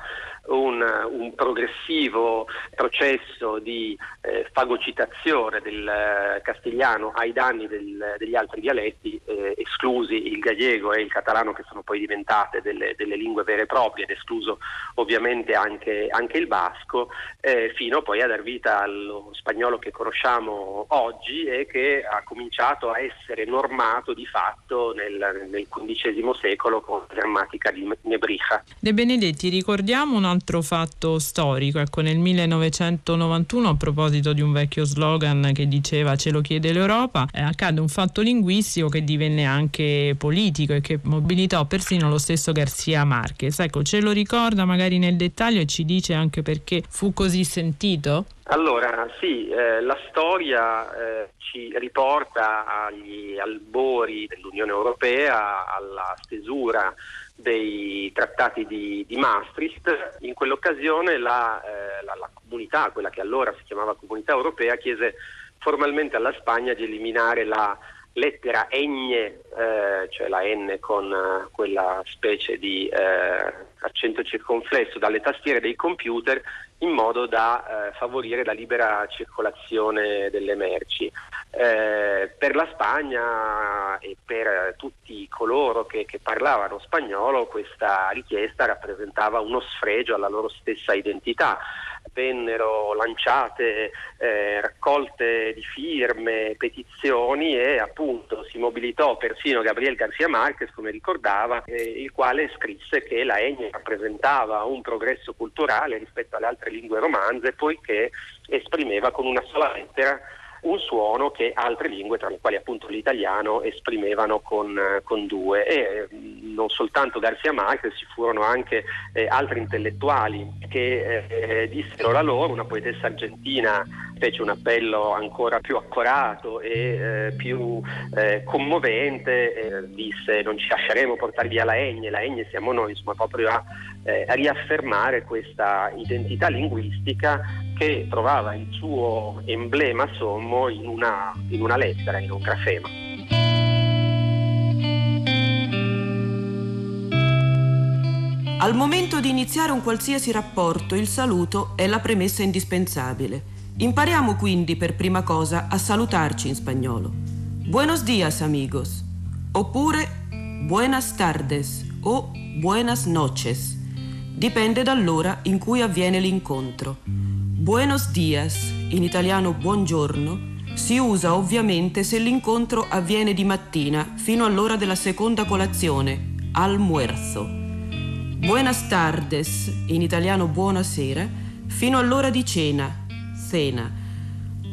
un, un progressivo processo di eh, fagocitazione del eh, castigliano ai danni del, degli altri dialetti, eh, esclusi il gallego e il catalano che sono poi diventate delle, delle lingue vere e proprie ed escluso ovviamente anche, anche il basco, eh, fino poi a dar vita allo spagnolo che conosciamo oggi e che ha cominciato a essere normato di fatto nel, nel XV secolo con la grammatica di Nebrija. De Benedetti, ricordiamo una altro fatto storico. Ecco, nel 1991, a proposito di un vecchio slogan che diceva ce lo chiede l'Europa, eh, accade un fatto linguistico che divenne anche politico e che mobilitò persino lo stesso Garcia Marquez. Ecco, ce lo ricorda magari nel dettaglio e ci dice anche perché fu così sentito? Allora, sì, eh, la storia eh, ci riporta agli albori dell'Unione Europea, alla stesura dei trattati di, di Maastricht. In quell'occasione la, eh, la, la comunità, quella che allora si chiamava Comunità Europea, chiese formalmente alla Spagna di eliminare la lettera ñ, eh, cioè la N con eh, quella specie di eh, accento circonflesso dalle tastiere dei computer in modo da eh, favorire la libera circolazione delle merci. Eh, per la Spagna e per tutti coloro che, che, parlavano spagnolo questa richiesta rappresentava uno sfregio alla loro stessa identità. Vennero lanciate eh, raccolte di firme, petizioni e appunto si mobilitò persino Gabriel García Márquez, come ricordava, eh, il quale scrisse che la Enya rappresentava un progresso culturale rispetto alle altre lingue romanze poiché esprimeva con una sola lettera un suono che altre lingue, tra le quali appunto l'italiano, esprimevano con, con due. E, mm, non soltanto Garcia Marquez, ci furono anche eh, altri intellettuali che eh, dissero la loro, una poetessa argentina fece un appello ancora più accorato e eh, più eh, commovente, eh, disse non ci lasceremo portare via la Egne, la Egne siamo noi, insomma proprio a, eh, riaffermare questa identità linguistica che trovava il suo emblema sommo in una, in una lettera, in un grafema. Al momento di iniziare un qualsiasi rapporto, il saluto è la premessa indispensabile. Impariamo quindi per prima cosa a salutarci in spagnolo. Buenos días amigos, oppure buenas tardes o buenas noches. Dipende dall'ora in cui avviene l'incontro. Buenos días, in italiano buongiorno, si usa ovviamente se l'incontro avviene di mattina fino all'ora della seconda colazione, almuerzo. Buenas tardes, in italiano buonasera, fino all'ora di cena, cena.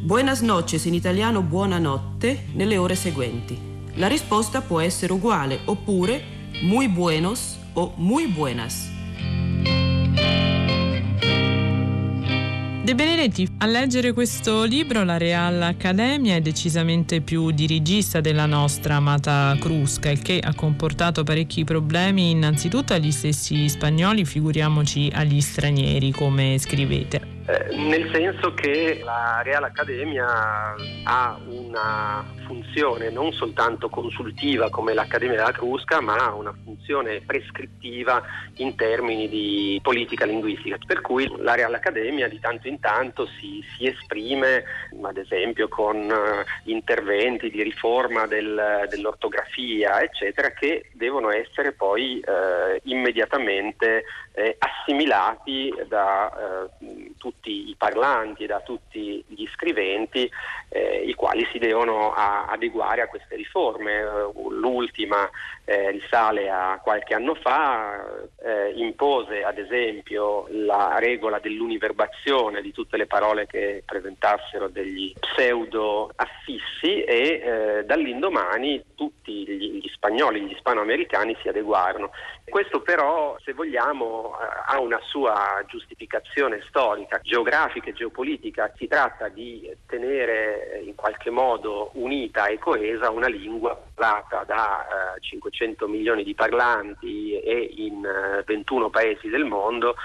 Buenas noches in italiano buonanotte nelle ore seguenti. La risposta può essere uguale oppure muy buenos o muy buenas. De Benedetti, a leggere questo libro la Real Accademia è decisamente più dirigista della nostra amata Crusca, il che ha comportato parecchi problemi innanzitutto agli stessi spagnoli, figuriamoci agli stranieri, come scrivete. Eh, nel senso che la Real Accademia ha una funzione non soltanto consultiva come l'Accademia della Crusca, ma ha una funzione prescrittiva in termini di politica linguistica, per cui la Real Accademia di tanto in tanto si, si esprime, ad esempio con uh, interventi di riforma del, dell'ortografia, eccetera, che devono essere poi uh, immediatamente eh, assimilati da eh, tutti i parlanti da tutti gli scriventi, eh, i quali si devono a, adeguare a queste riforme. Uh, l'ultima eh, risale a qualche anno fa, eh, impose ad esempio la regola dell'univerbazione di tutte le parole che presentassero degli pseudo affissi e eh, dall'indomani tutti gli, gli spagnoli, gli ispanoamericani si adeguarono. Questo però, se vogliamo, ha una sua giustificazione storica, geografica e geopolitica. Si tratta di tenere in qualche modo unita e coesa una lingua parlata da eh, 500 milioni di parlanti e in eh, 21 paesi del mondo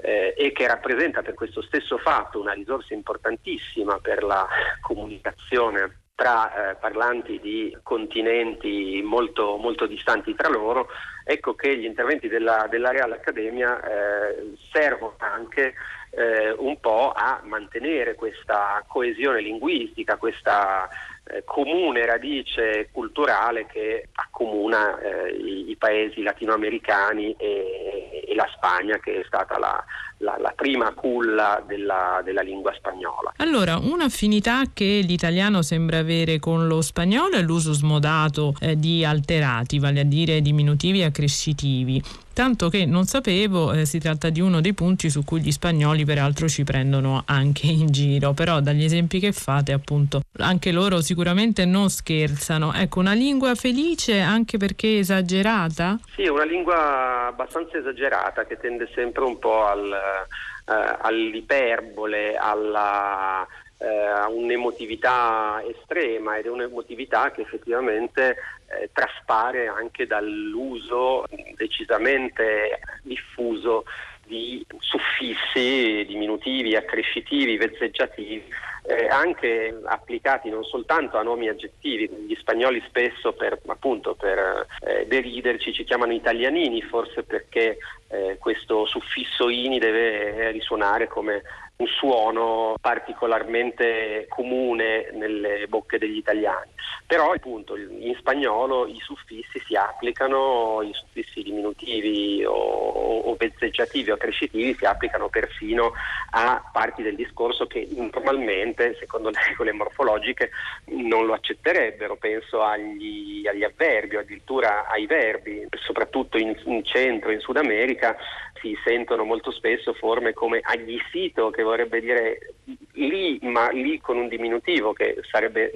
eh, e che rappresenta per questo stesso fatto una risorsa importantissima per la comunicazione tra eh, parlanti di continenti molto, molto, distanti tra loro, ecco che gli interventi della, della Real Accademia eh, servono anche eh, un po' a mantenere questa coesione linguistica, questa eh, comune radice culturale che accomuna eh, i, i, paesi latinoamericani e, e, la Spagna che è stata la, la, la prima culla della, della, lingua spagnola. Allora, un'affinità che l'italiano sembra avere con lo spagnolo è l'uso smodato eh, di alterati, vale a dire diminutivi e accrescitivi tanto che non sapevo, eh, si tratta di uno dei punti su cui gli spagnoli peraltro ci prendono anche in giro, però dagli esempi che fate appunto anche loro sicuramente non scherzano. Ecco, una lingua felice anche perché esagerata? Sì, una lingua abbastanza esagerata che tende sempre un po' al, eh, all'iperbole, alla eh, un'emotività estrema ed è un'emotività che effettivamente eh, traspare anche dall'uso decisamente diffuso di suffissi diminutivi, accrescitivi, vezzeggiativi, eh, anche applicati non soltanto a nomi aggettivi. Gli spagnoli spesso per, appunto, per eh, deriderci ci chiamano italianini, forse perché eh, questo suffisso ini deve risuonare come un suono particolarmente comune nelle bocche degli italiani. Però appunto in spagnolo i suffissi si applicano, i suffissi diminutivi o, o vezzeggiativi o accrescitivi si applicano persino a parti del discorso che normalmente, secondo le regole morfologiche, non lo accetterebbero. Penso agli, agli avverbi o addirittura ai verbi, soprattutto in, in centro, in Sud America, si sentono molto spesso forme come aglissito, che vorrebbe dire lì, ma lì con un diminutivo, che sarebbe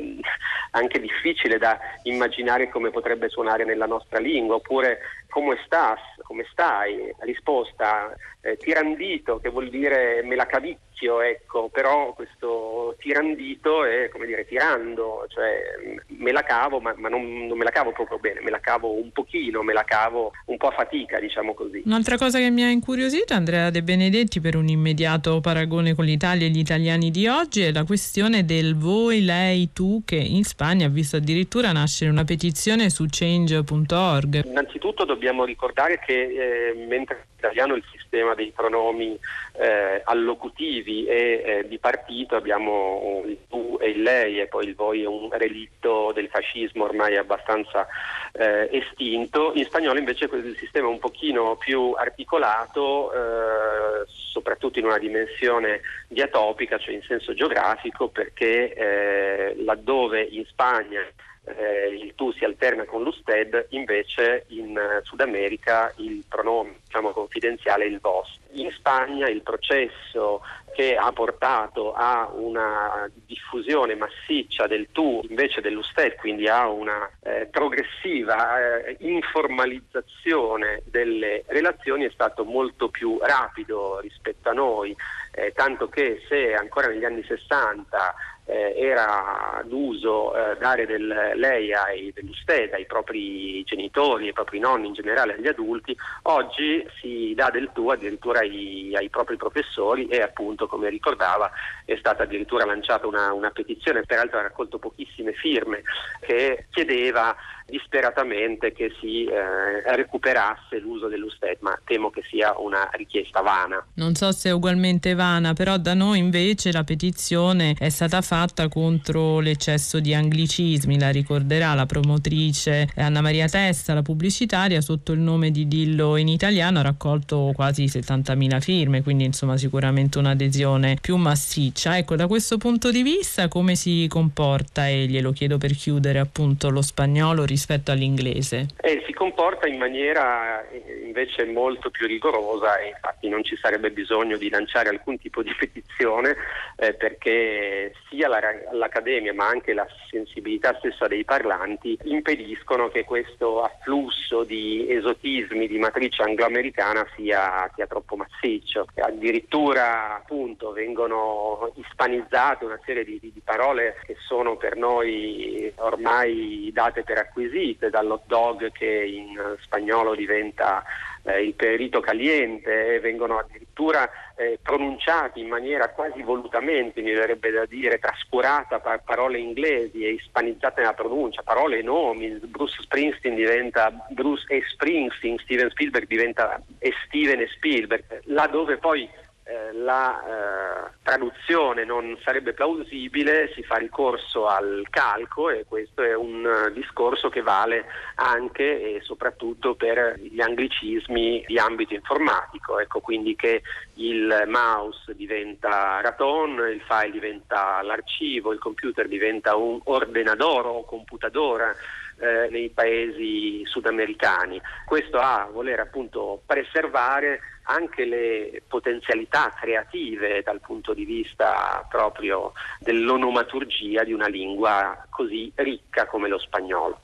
anche difficile da immaginare come potrebbe suonare nella nostra lingua, oppure come stas, come stai? Risposta eh, tirandito, che vuol dire me la cavicchio, ecco, però questo tirandito è come dire tirando, cioè me la cavo, ma, ma non, non, me la cavo proprio bene, me la cavo un pochino, me la cavo un po' a fatica, diciamo così. Un'altra cosa che mi ha incuriosito, Andrea De Benedetti, per un immediato paragone con l'Italia e gli italiani di oggi, è la questione del voi, lei, tu, che in Spagna ha visto addirittura nascere una petizione su change.org. Innanzitutto dobbiamo ricordare che eh, mentre in italiano il sistema dei pronomi eh, allocutivi e eh, di partito abbiamo il tu e il lei e poi il voi è un relitto del fascismo ormai abbastanza eh, estinto. In spagnolo invece il sistema è un pochino più articolato, eh, soprattutto in una dimensione diatopica, cioè in senso geografico, perché eh, laddove in Spagna eh, il tu si alterna con l'usted, invece in eh, Sud America il pronome diciamo, confidenziale è il vos. In Spagna il processo che ha portato a una diffusione massiccia del tu invece dell'usted, quindi a una eh, progressiva eh, informalizzazione delle relazioni, è stato molto più rapido rispetto a noi, eh, tanto che se ancora negli anni 60 eh, era d'uso eh, dare del lei ai, dell'usted ai propri genitori, ai propri nonni, in generale agli adulti, oggi si dà del tu addirittura ai, ai propri professori e appunto, come ricordava, è stata addirittura lanciata una, una petizione, peraltro ha raccolto pochissime firme, che chiedeva disperatamente che si eh, recuperasse l'uso dell'usted, ma temo che sia una richiesta vana. Non so se è ugualmente vana, però da noi invece la petizione è stata fatta contro l'eccesso di anglicismi, la ricorderà la promotrice Anna Maria Testa, la pubblicitaria, sotto il nome di Dillo in italiano ha raccolto quasi 70.000 firme, quindi insomma sicuramente un'adesione più massiccia. Ecco, da questo punto di vista come si comporta, e glielo chiedo per chiudere appunto lo spagnolo rispetto rispetto all'inglese? Eh, si comporta in maniera eh, invece molto più rigorosa e infatti non ci sarebbe bisogno di lanciare alcun tipo di petizione eh, perché sia la, l'Accademia ma anche la sensibilità stessa dei parlanti impediscono che questo afflusso di esotismi di matrice angloamericana sia, sia troppo massiccio. Addirittura appunto vengono ispanizzate una serie di, di, parole che sono per noi ormai date per acquisite acquisite dall'hot dog che in spagnolo diventa eh, il perito caliente vengono addirittura eh, pronunciati in maniera quasi volutamente, mi verrebbe da dire, trascurata per parole inglesi e ispanizzate nella pronuncia, parole e nomi, Bruce Springsteen diventa Bruce e. Springsteen, Steven Spielberg diventa e Steven e Spielberg, laddove poi eh, la eh, traduzione non sarebbe plausibile, si fa ricorso al calco e questo è un uh, discorso che vale anche e soprattutto per gli anglicismi di ambito informatico, ecco quindi che il mouse diventa raton, il file diventa l'arcivo, il computer diventa un ordenador o computadora eh, nei paesi sudamericani. Questo a voler appunto preservare anche le potenzialità creative dal punto di vista proprio dell'onomaturgia di una lingua così ricca come lo spagnolo.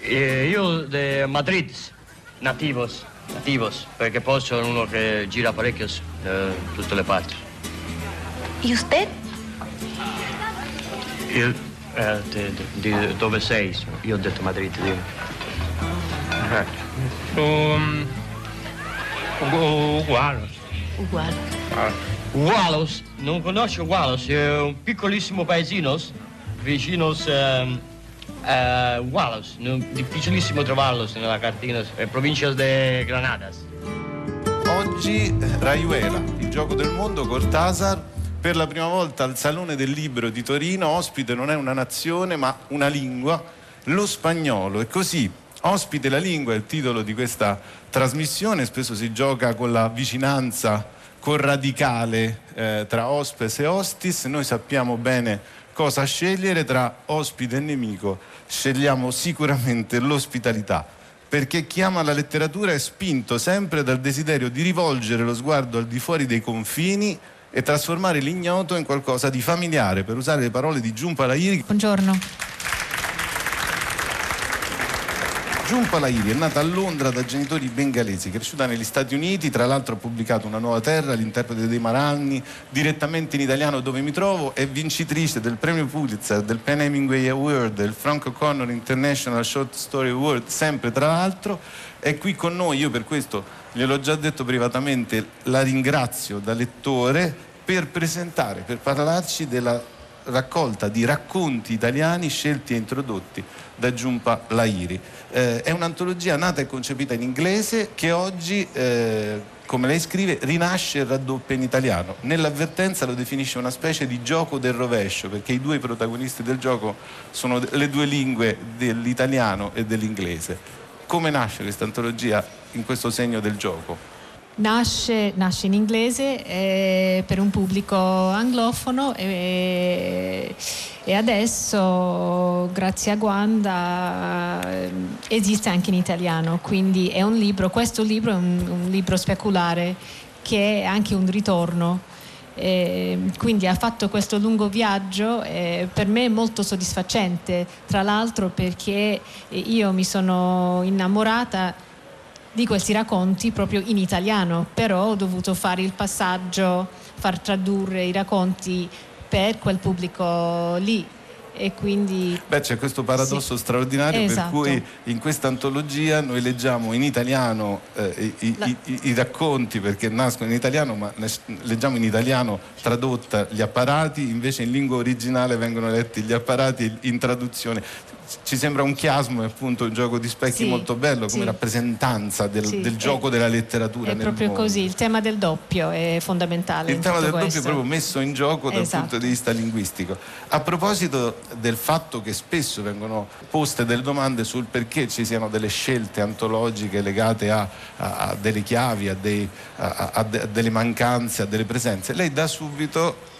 Eh, io di Madrid, nativos, nativos, perché poi sono uno che gira parecchio da eh, tutte le parti. E usted? Io, eh, di, di, dove sei? Io ho detto Madrid. Io. Um, Ugualos. Ugualos. Ah. Ugualos, non conosci Ugualos, è un piccolissimo paesino vicino a uh, Ugualos, difficilissimo trovarlo nella cartina, è provincia di Granadas. Oggi Rayuela, il gioco del mondo, Cortasar, per la prima volta al Salone del Libro di Torino, ospite non è una nazione ma una lingua, lo spagnolo. E così Ospite la lingua è il titolo di questa trasmissione, spesso si gioca con la vicinanza corradicale eh, tra ospes e hostis, noi sappiamo bene cosa scegliere. Tra ospite e nemico, scegliamo sicuramente l'ospitalità, perché chi ama la letteratura è spinto sempre dal desiderio di rivolgere lo sguardo al di fuori dei confini e trasformare l'ignoto in qualcosa di familiare, per usare le parole di Giunpa Lairi. Buongiorno. Giumpa Lahiri è nata a Londra da genitori bengalesi, cresciuta negli Stati Uniti, tra l'altro ha pubblicato Una nuova terra, l'interprete dei Maranghi, direttamente in italiano dove mi trovo, è vincitrice del premio Pulitzer, del Penn Hemingway Award, del Frank O'Connor International Short Story Award, sempre tra l'altro, è qui con noi, io per questo gliel'ho già detto privatamente, la ringrazio da lettore per presentare, per parlarci della raccolta di racconti italiani scelti e introdotti da Giumpa Lairi. Eh, è un'antologia nata e concepita in inglese che oggi, eh, come lei scrive, rinasce e raddoppia in italiano. Nell'avvertenza lo definisce una specie di gioco del rovescio, perché i due protagonisti del gioco sono le due lingue dell'italiano e dell'inglese. Come nasce questa antologia in questo segno del gioco? Nasce, nasce, in inglese eh, per un pubblico anglofono e, e, adesso grazie a Guanda eh, esiste anche in italiano, quindi è un libro, questo libro è un, un libro speculare che è anche un ritorno. Eh, quindi ha fatto questo lungo viaggio eh, per me molto soddisfacente, tra l'altro perché io mi sono innamorata di questi racconti proprio in italiano, però ho dovuto fare il passaggio, far tradurre i racconti per quel pubblico lì e quindi... Beh, c'è questo paradosso sì. straordinario esatto. per cui in questa antologia noi leggiamo in italiano eh, i, La... i, i, i, racconti perché nascono in italiano, ma leggiamo in italiano tradotta gli apparati, invece in lingua originale vengono letti gli apparati in traduzione ci sembra un chiasmo e appunto un gioco di specchi sì, molto bello come sì. rappresentanza del, sì, del gioco è, della letteratura. È proprio mondo. così, il tema del doppio è fondamentale. Il tema del questo. doppio è proprio messo in gioco dal esatto. punto di vista linguistico. A proposito del fatto che spesso vengono poste delle domande sul perché ci siano delle scelte antologiche legate a, a, a delle chiavi, a, dei, a delle mancanze, a delle presenze, lei da subito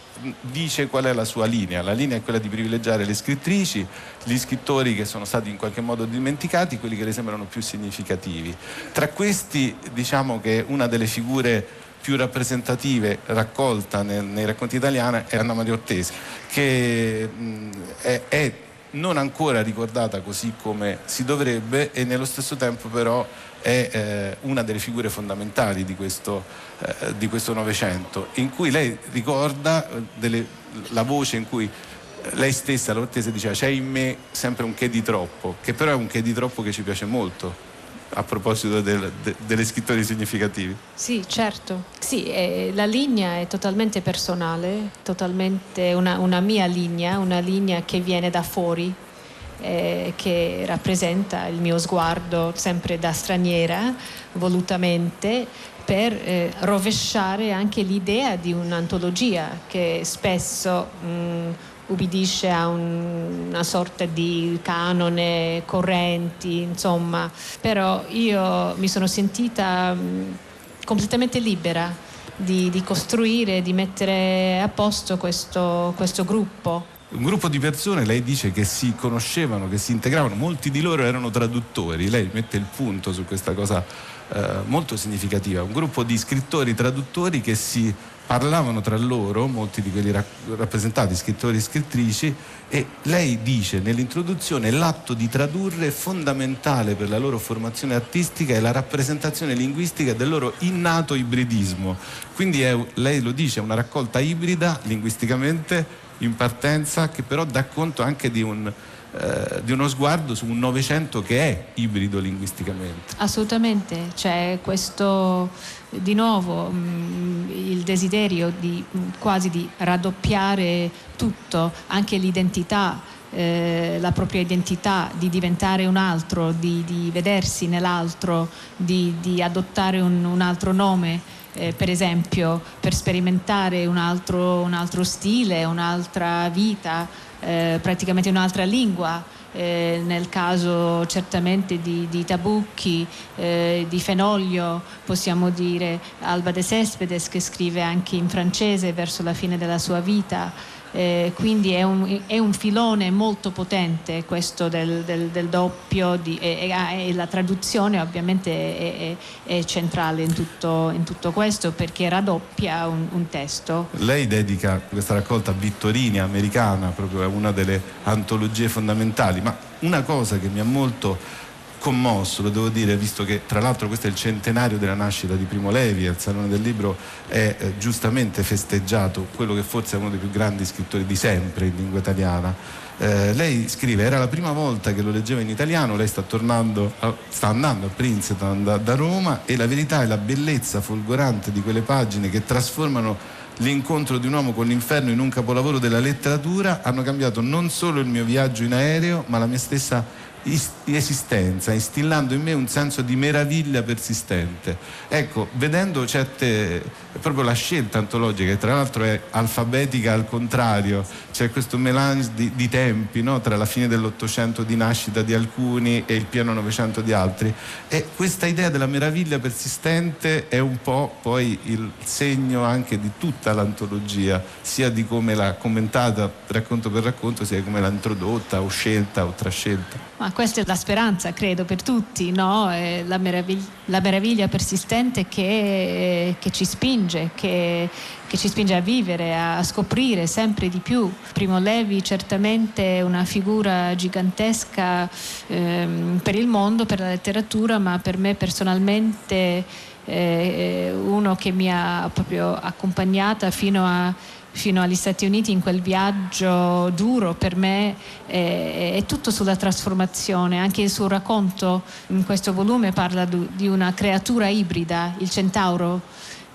dice qual è la sua linea. La linea è quella di privilegiare le scrittrici, gli scrittori che sono stati in qualche modo dimenticati, quelli che le sembrano più significativi. Tra questi diciamo che una delle figure più rappresentative raccolta nel, nei racconti italiani è Anna Maria Ortesi, che mh, è, è non ancora ricordata così come si dovrebbe e nello stesso tempo però è eh, una delle figure fondamentali di questo, eh, di questo Novecento, in cui lei ricorda eh, delle, la voce in cui lei stessa, l'Ortese, diceva c'è in me sempre un che di troppo, che però è un che di troppo che ci piace molto a proposito del, de, delle scrittori significativi. Sì, certo. Sì, eh, la linea è totalmente personale, totalmente una, una, mia linea, una linea che viene da fuori, eh, che rappresenta il mio sguardo sempre da straniera, volutamente, per eh, rovesciare anche l'idea di un'antologia che spesso... Mh, mm, ubbidisce a un, una sorta di canone correnti, insomma, però io mi sono sentita completamente libera di, di, costruire, di mettere a posto questo, questo gruppo. Un gruppo di persone, lei dice che si conoscevano, che si integravano, molti di loro erano traduttori, lei mette il punto su questa cosa eh, molto significativa, un gruppo di scrittori traduttori che si parlavano tra loro, molti di quelli rappresentati, scrittori e scrittrici, e lei dice nell'introduzione l'atto di tradurre è fondamentale per la loro formazione artistica e la rappresentazione linguistica del loro innato ibridismo. Quindi è, lei lo dice, è una raccolta ibrida linguisticamente in partenza che però dà conto anche di un, eh, di uno sguardo su un Novecento che è ibrido linguisticamente. Assolutamente, c'è questo di nuovo mh, mm, il desiderio di, mh, quasi di raddoppiare tutto, anche l'identità. Eh, la propria identità, di diventare un altro, di, di vedersi nell'altro, di, di adottare un, un altro nome eh, per esempio per sperimentare un altro, un altro stile, un'altra vita, eh, praticamente un'altra lingua. Eh, nel caso certamente di, di Tabucchi, eh, di Fenoglio, possiamo dire Alba de Cespedes che scrive anche in francese verso la fine della sua vita eh, quindi è un, è un, filone molto potente questo del, del, del doppio di, e, e, la traduzione ovviamente è, è, è centrale in tutto, in tutto, questo perché raddoppia un, un, testo. Lei dedica questa raccolta Vittorini americana, proprio a una delle antologie fondamentali, ma una cosa che mi ha molto commosso, lo devo dire, visto che tra l'altro questo è il centenario della nascita di Primo Levi, al Salone del Libro è eh, giustamente festeggiato quello che forse è uno dei più grandi scrittori di sempre in lingua italiana. Eh, lei scrive, era la prima volta che lo leggeva in italiano, lei sta tornando, a, sta andando a Princeton da, da Roma e la verità è la bellezza folgorante di quelle pagine che trasformano l'incontro di un uomo con l'inferno in un capolavoro della letteratura hanno cambiato non solo il mio viaggio in aereo, ma la mia stessa esistenza, instillando in me un senso di meraviglia persistente. Ecco, vedendo certe, proprio la scelta antologica, che tra l'altro è alfabetica al contrario, c'è questo melange di, di tempi no? tra la fine dell'Ottocento di nascita di alcuni e il pieno Novecento di altri, e questa idea della meraviglia persistente è un po' poi il segno anche di tutta l'antologia, sia di come l'ha commentata racconto per racconto, sia di come l'ha introdotta o scelta o trascelta. Ma questa è la speranza, credo, per tutti, no? la, meraviglia, la, meraviglia, persistente che, che ci spinge, che, che, ci spinge a vivere, a scoprire sempre di più. Primo Levi certamente è una figura gigantesca ehm, per il mondo, per la letteratura, ma per me personalmente eh, uno che mi ha proprio accompagnata fino a fino agli Stati Uniti in quel viaggio duro per me è, è, tutto sulla trasformazione anche il suo racconto in questo volume parla di una creatura ibrida il centauro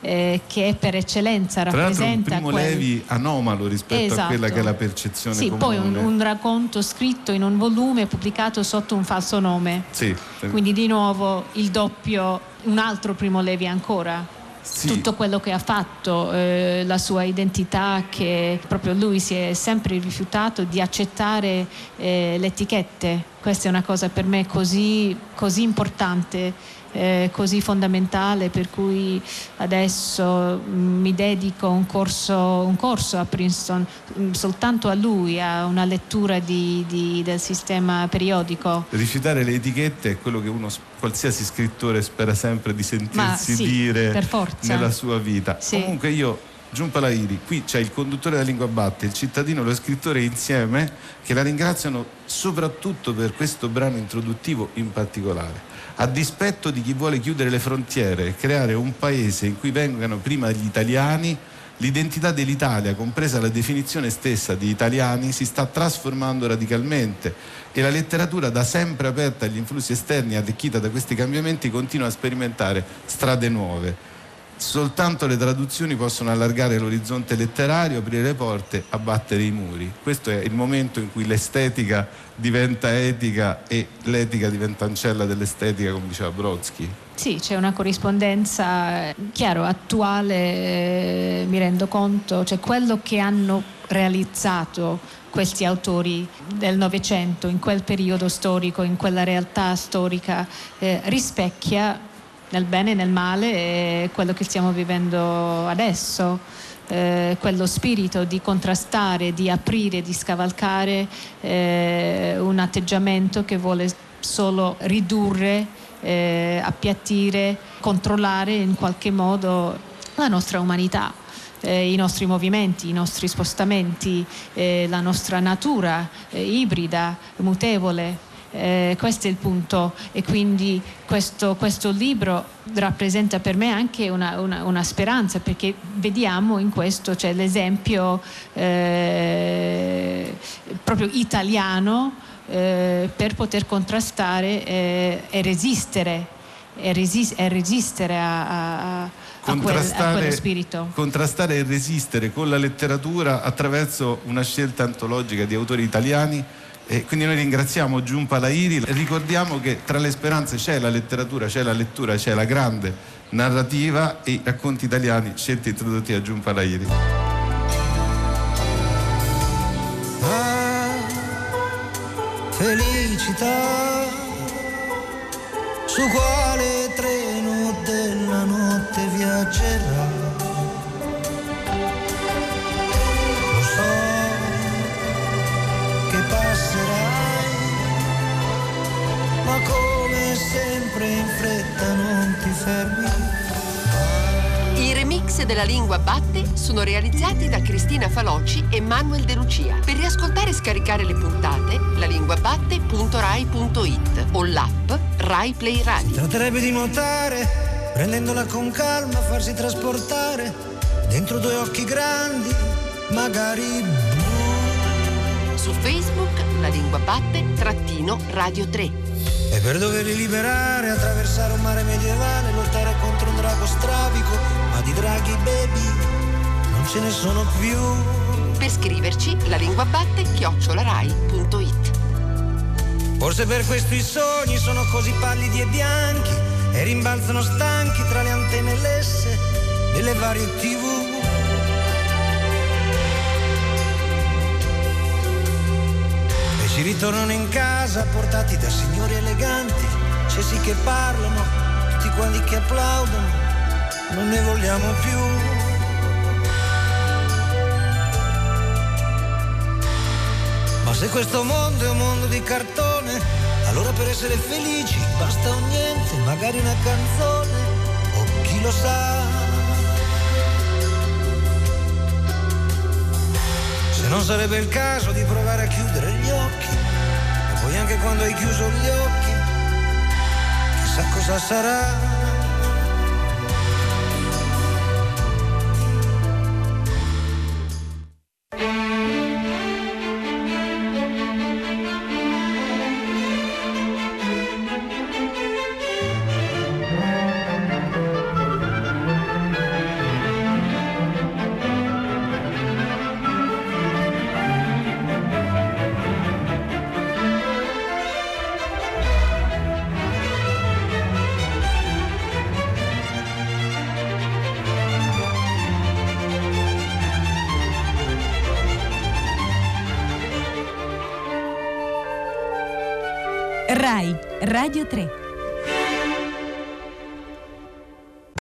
eh, che per eccellenza Tra rappresenta un primo quel... Levi anomalo rispetto esatto. a quella che è la percezione sì, comune. poi un, un, racconto scritto in un volume pubblicato sotto un falso nome sì. quindi di nuovo il doppio un altro primo Levi ancora sì. tutto quello che ha fatto, eh, la sua identità, che proprio lui si è sempre rifiutato di accettare eh, le etichette. Questa è una cosa per me così, così importante eh, così fondamentale per cui adesso mm, mi dedico un corso, un corso a Princeton mm, soltanto a lui, a una lettura di, di, del sistema periodico. Rifiutare le etichette è quello che uno, qualsiasi scrittore spera sempre di sentirsi sì, dire nella sua vita. Sì. Comunque io Giunpa Lairi, qui c'è il conduttore della lingua batte, il cittadino e lo scrittore insieme che la ringraziano soprattutto per questo brano introduttivo in particolare a dispetto di chi vuole chiudere le frontiere e creare un paese in cui vengano prima gli italiani, l'identità dell'Italia, compresa la definizione stessa di italiani, si sta trasformando radicalmente e la letteratura da sempre aperta agli influssi esterni e arricchita da questi cambiamenti continua a sperimentare strade nuove. Soltanto le traduzioni possono allargare l'orizzonte letterario, aprire le porte, abbattere i muri. Questo è il momento in cui l'estetica diventa etica e l'etica diventa ancella dell'estetica, come diceva Brodsky. Sì, c'è una corrispondenza, chiaro, attuale, eh, mi rendo conto, cioè quello che hanno realizzato questi autori del Novecento, in quel periodo storico, in quella realtà storica, eh, rispecchia nel bene e nel male quello che stiamo vivendo adesso. Eh, quello spirito di contrastare, di aprire, di scavalcare eh, un atteggiamento che vuole solo ridurre, eh, appiattire, controllare in qualche modo la nostra umanità. Eh, i nostri movimenti, i nostri spostamenti, eh, la nostra natura eh, ibrida, mutevole, eh, questo è il punto e quindi questo, questo libro rappresenta per me anche una, una, una, speranza perché vediamo in questo c'è l'esempio eh, proprio italiano eh, per poter contrastare eh, e resistere e, resist- e resistere a, a, spirito. Contrastare e resistere con la letteratura attraverso una scelta antologica di autori italiani e quindi noi ringraziamo Giunpa Lairi, ricordiamo che tra le speranze c'è la letteratura, c'è la lettura, c'è la grande narrativa e i racconti italiani scelti e introdotti a Giunpa Lairi. Ah, felicità, su quale treno della notte viaggerà? I remix della lingua batte sono realizzati da Cristina Faloci e Manuel De Lucia. Per riascoltare e scaricare le puntate, lalinguabatte.rai.it o l'app Rai Play Radio. Tratterebbe di nuotare, prendendola con calma, farsi trasportare dentro due occhi grandi, magari blu. Su Facebook La Lingua Batte trattino Radio 3. E per doverli liberare, attraversare un mare medievale, lottare contro un drago strabico, ma di draghi baby non ce ne sono più. Per scriverci la lingua batte chiocciolarai.it. Forse per questo i sogni sono così pallidi e bianchi e rimbalzano stanchi tra le antenne lesse delle varie tv. Si ritornano in casa portati da signori eleganti, cessi che parlano, tutti quanti che applaudono, non ne vogliamo più. Ma se questo mondo è un mondo di cartone, allora per essere felici basta un niente, magari una canzone, o chi lo sa. Non sarebbe il caso di provare a chiudere gli occhi, e poi anche quando hai chiuso gli occhi, chissà cosa sarà. Radio 3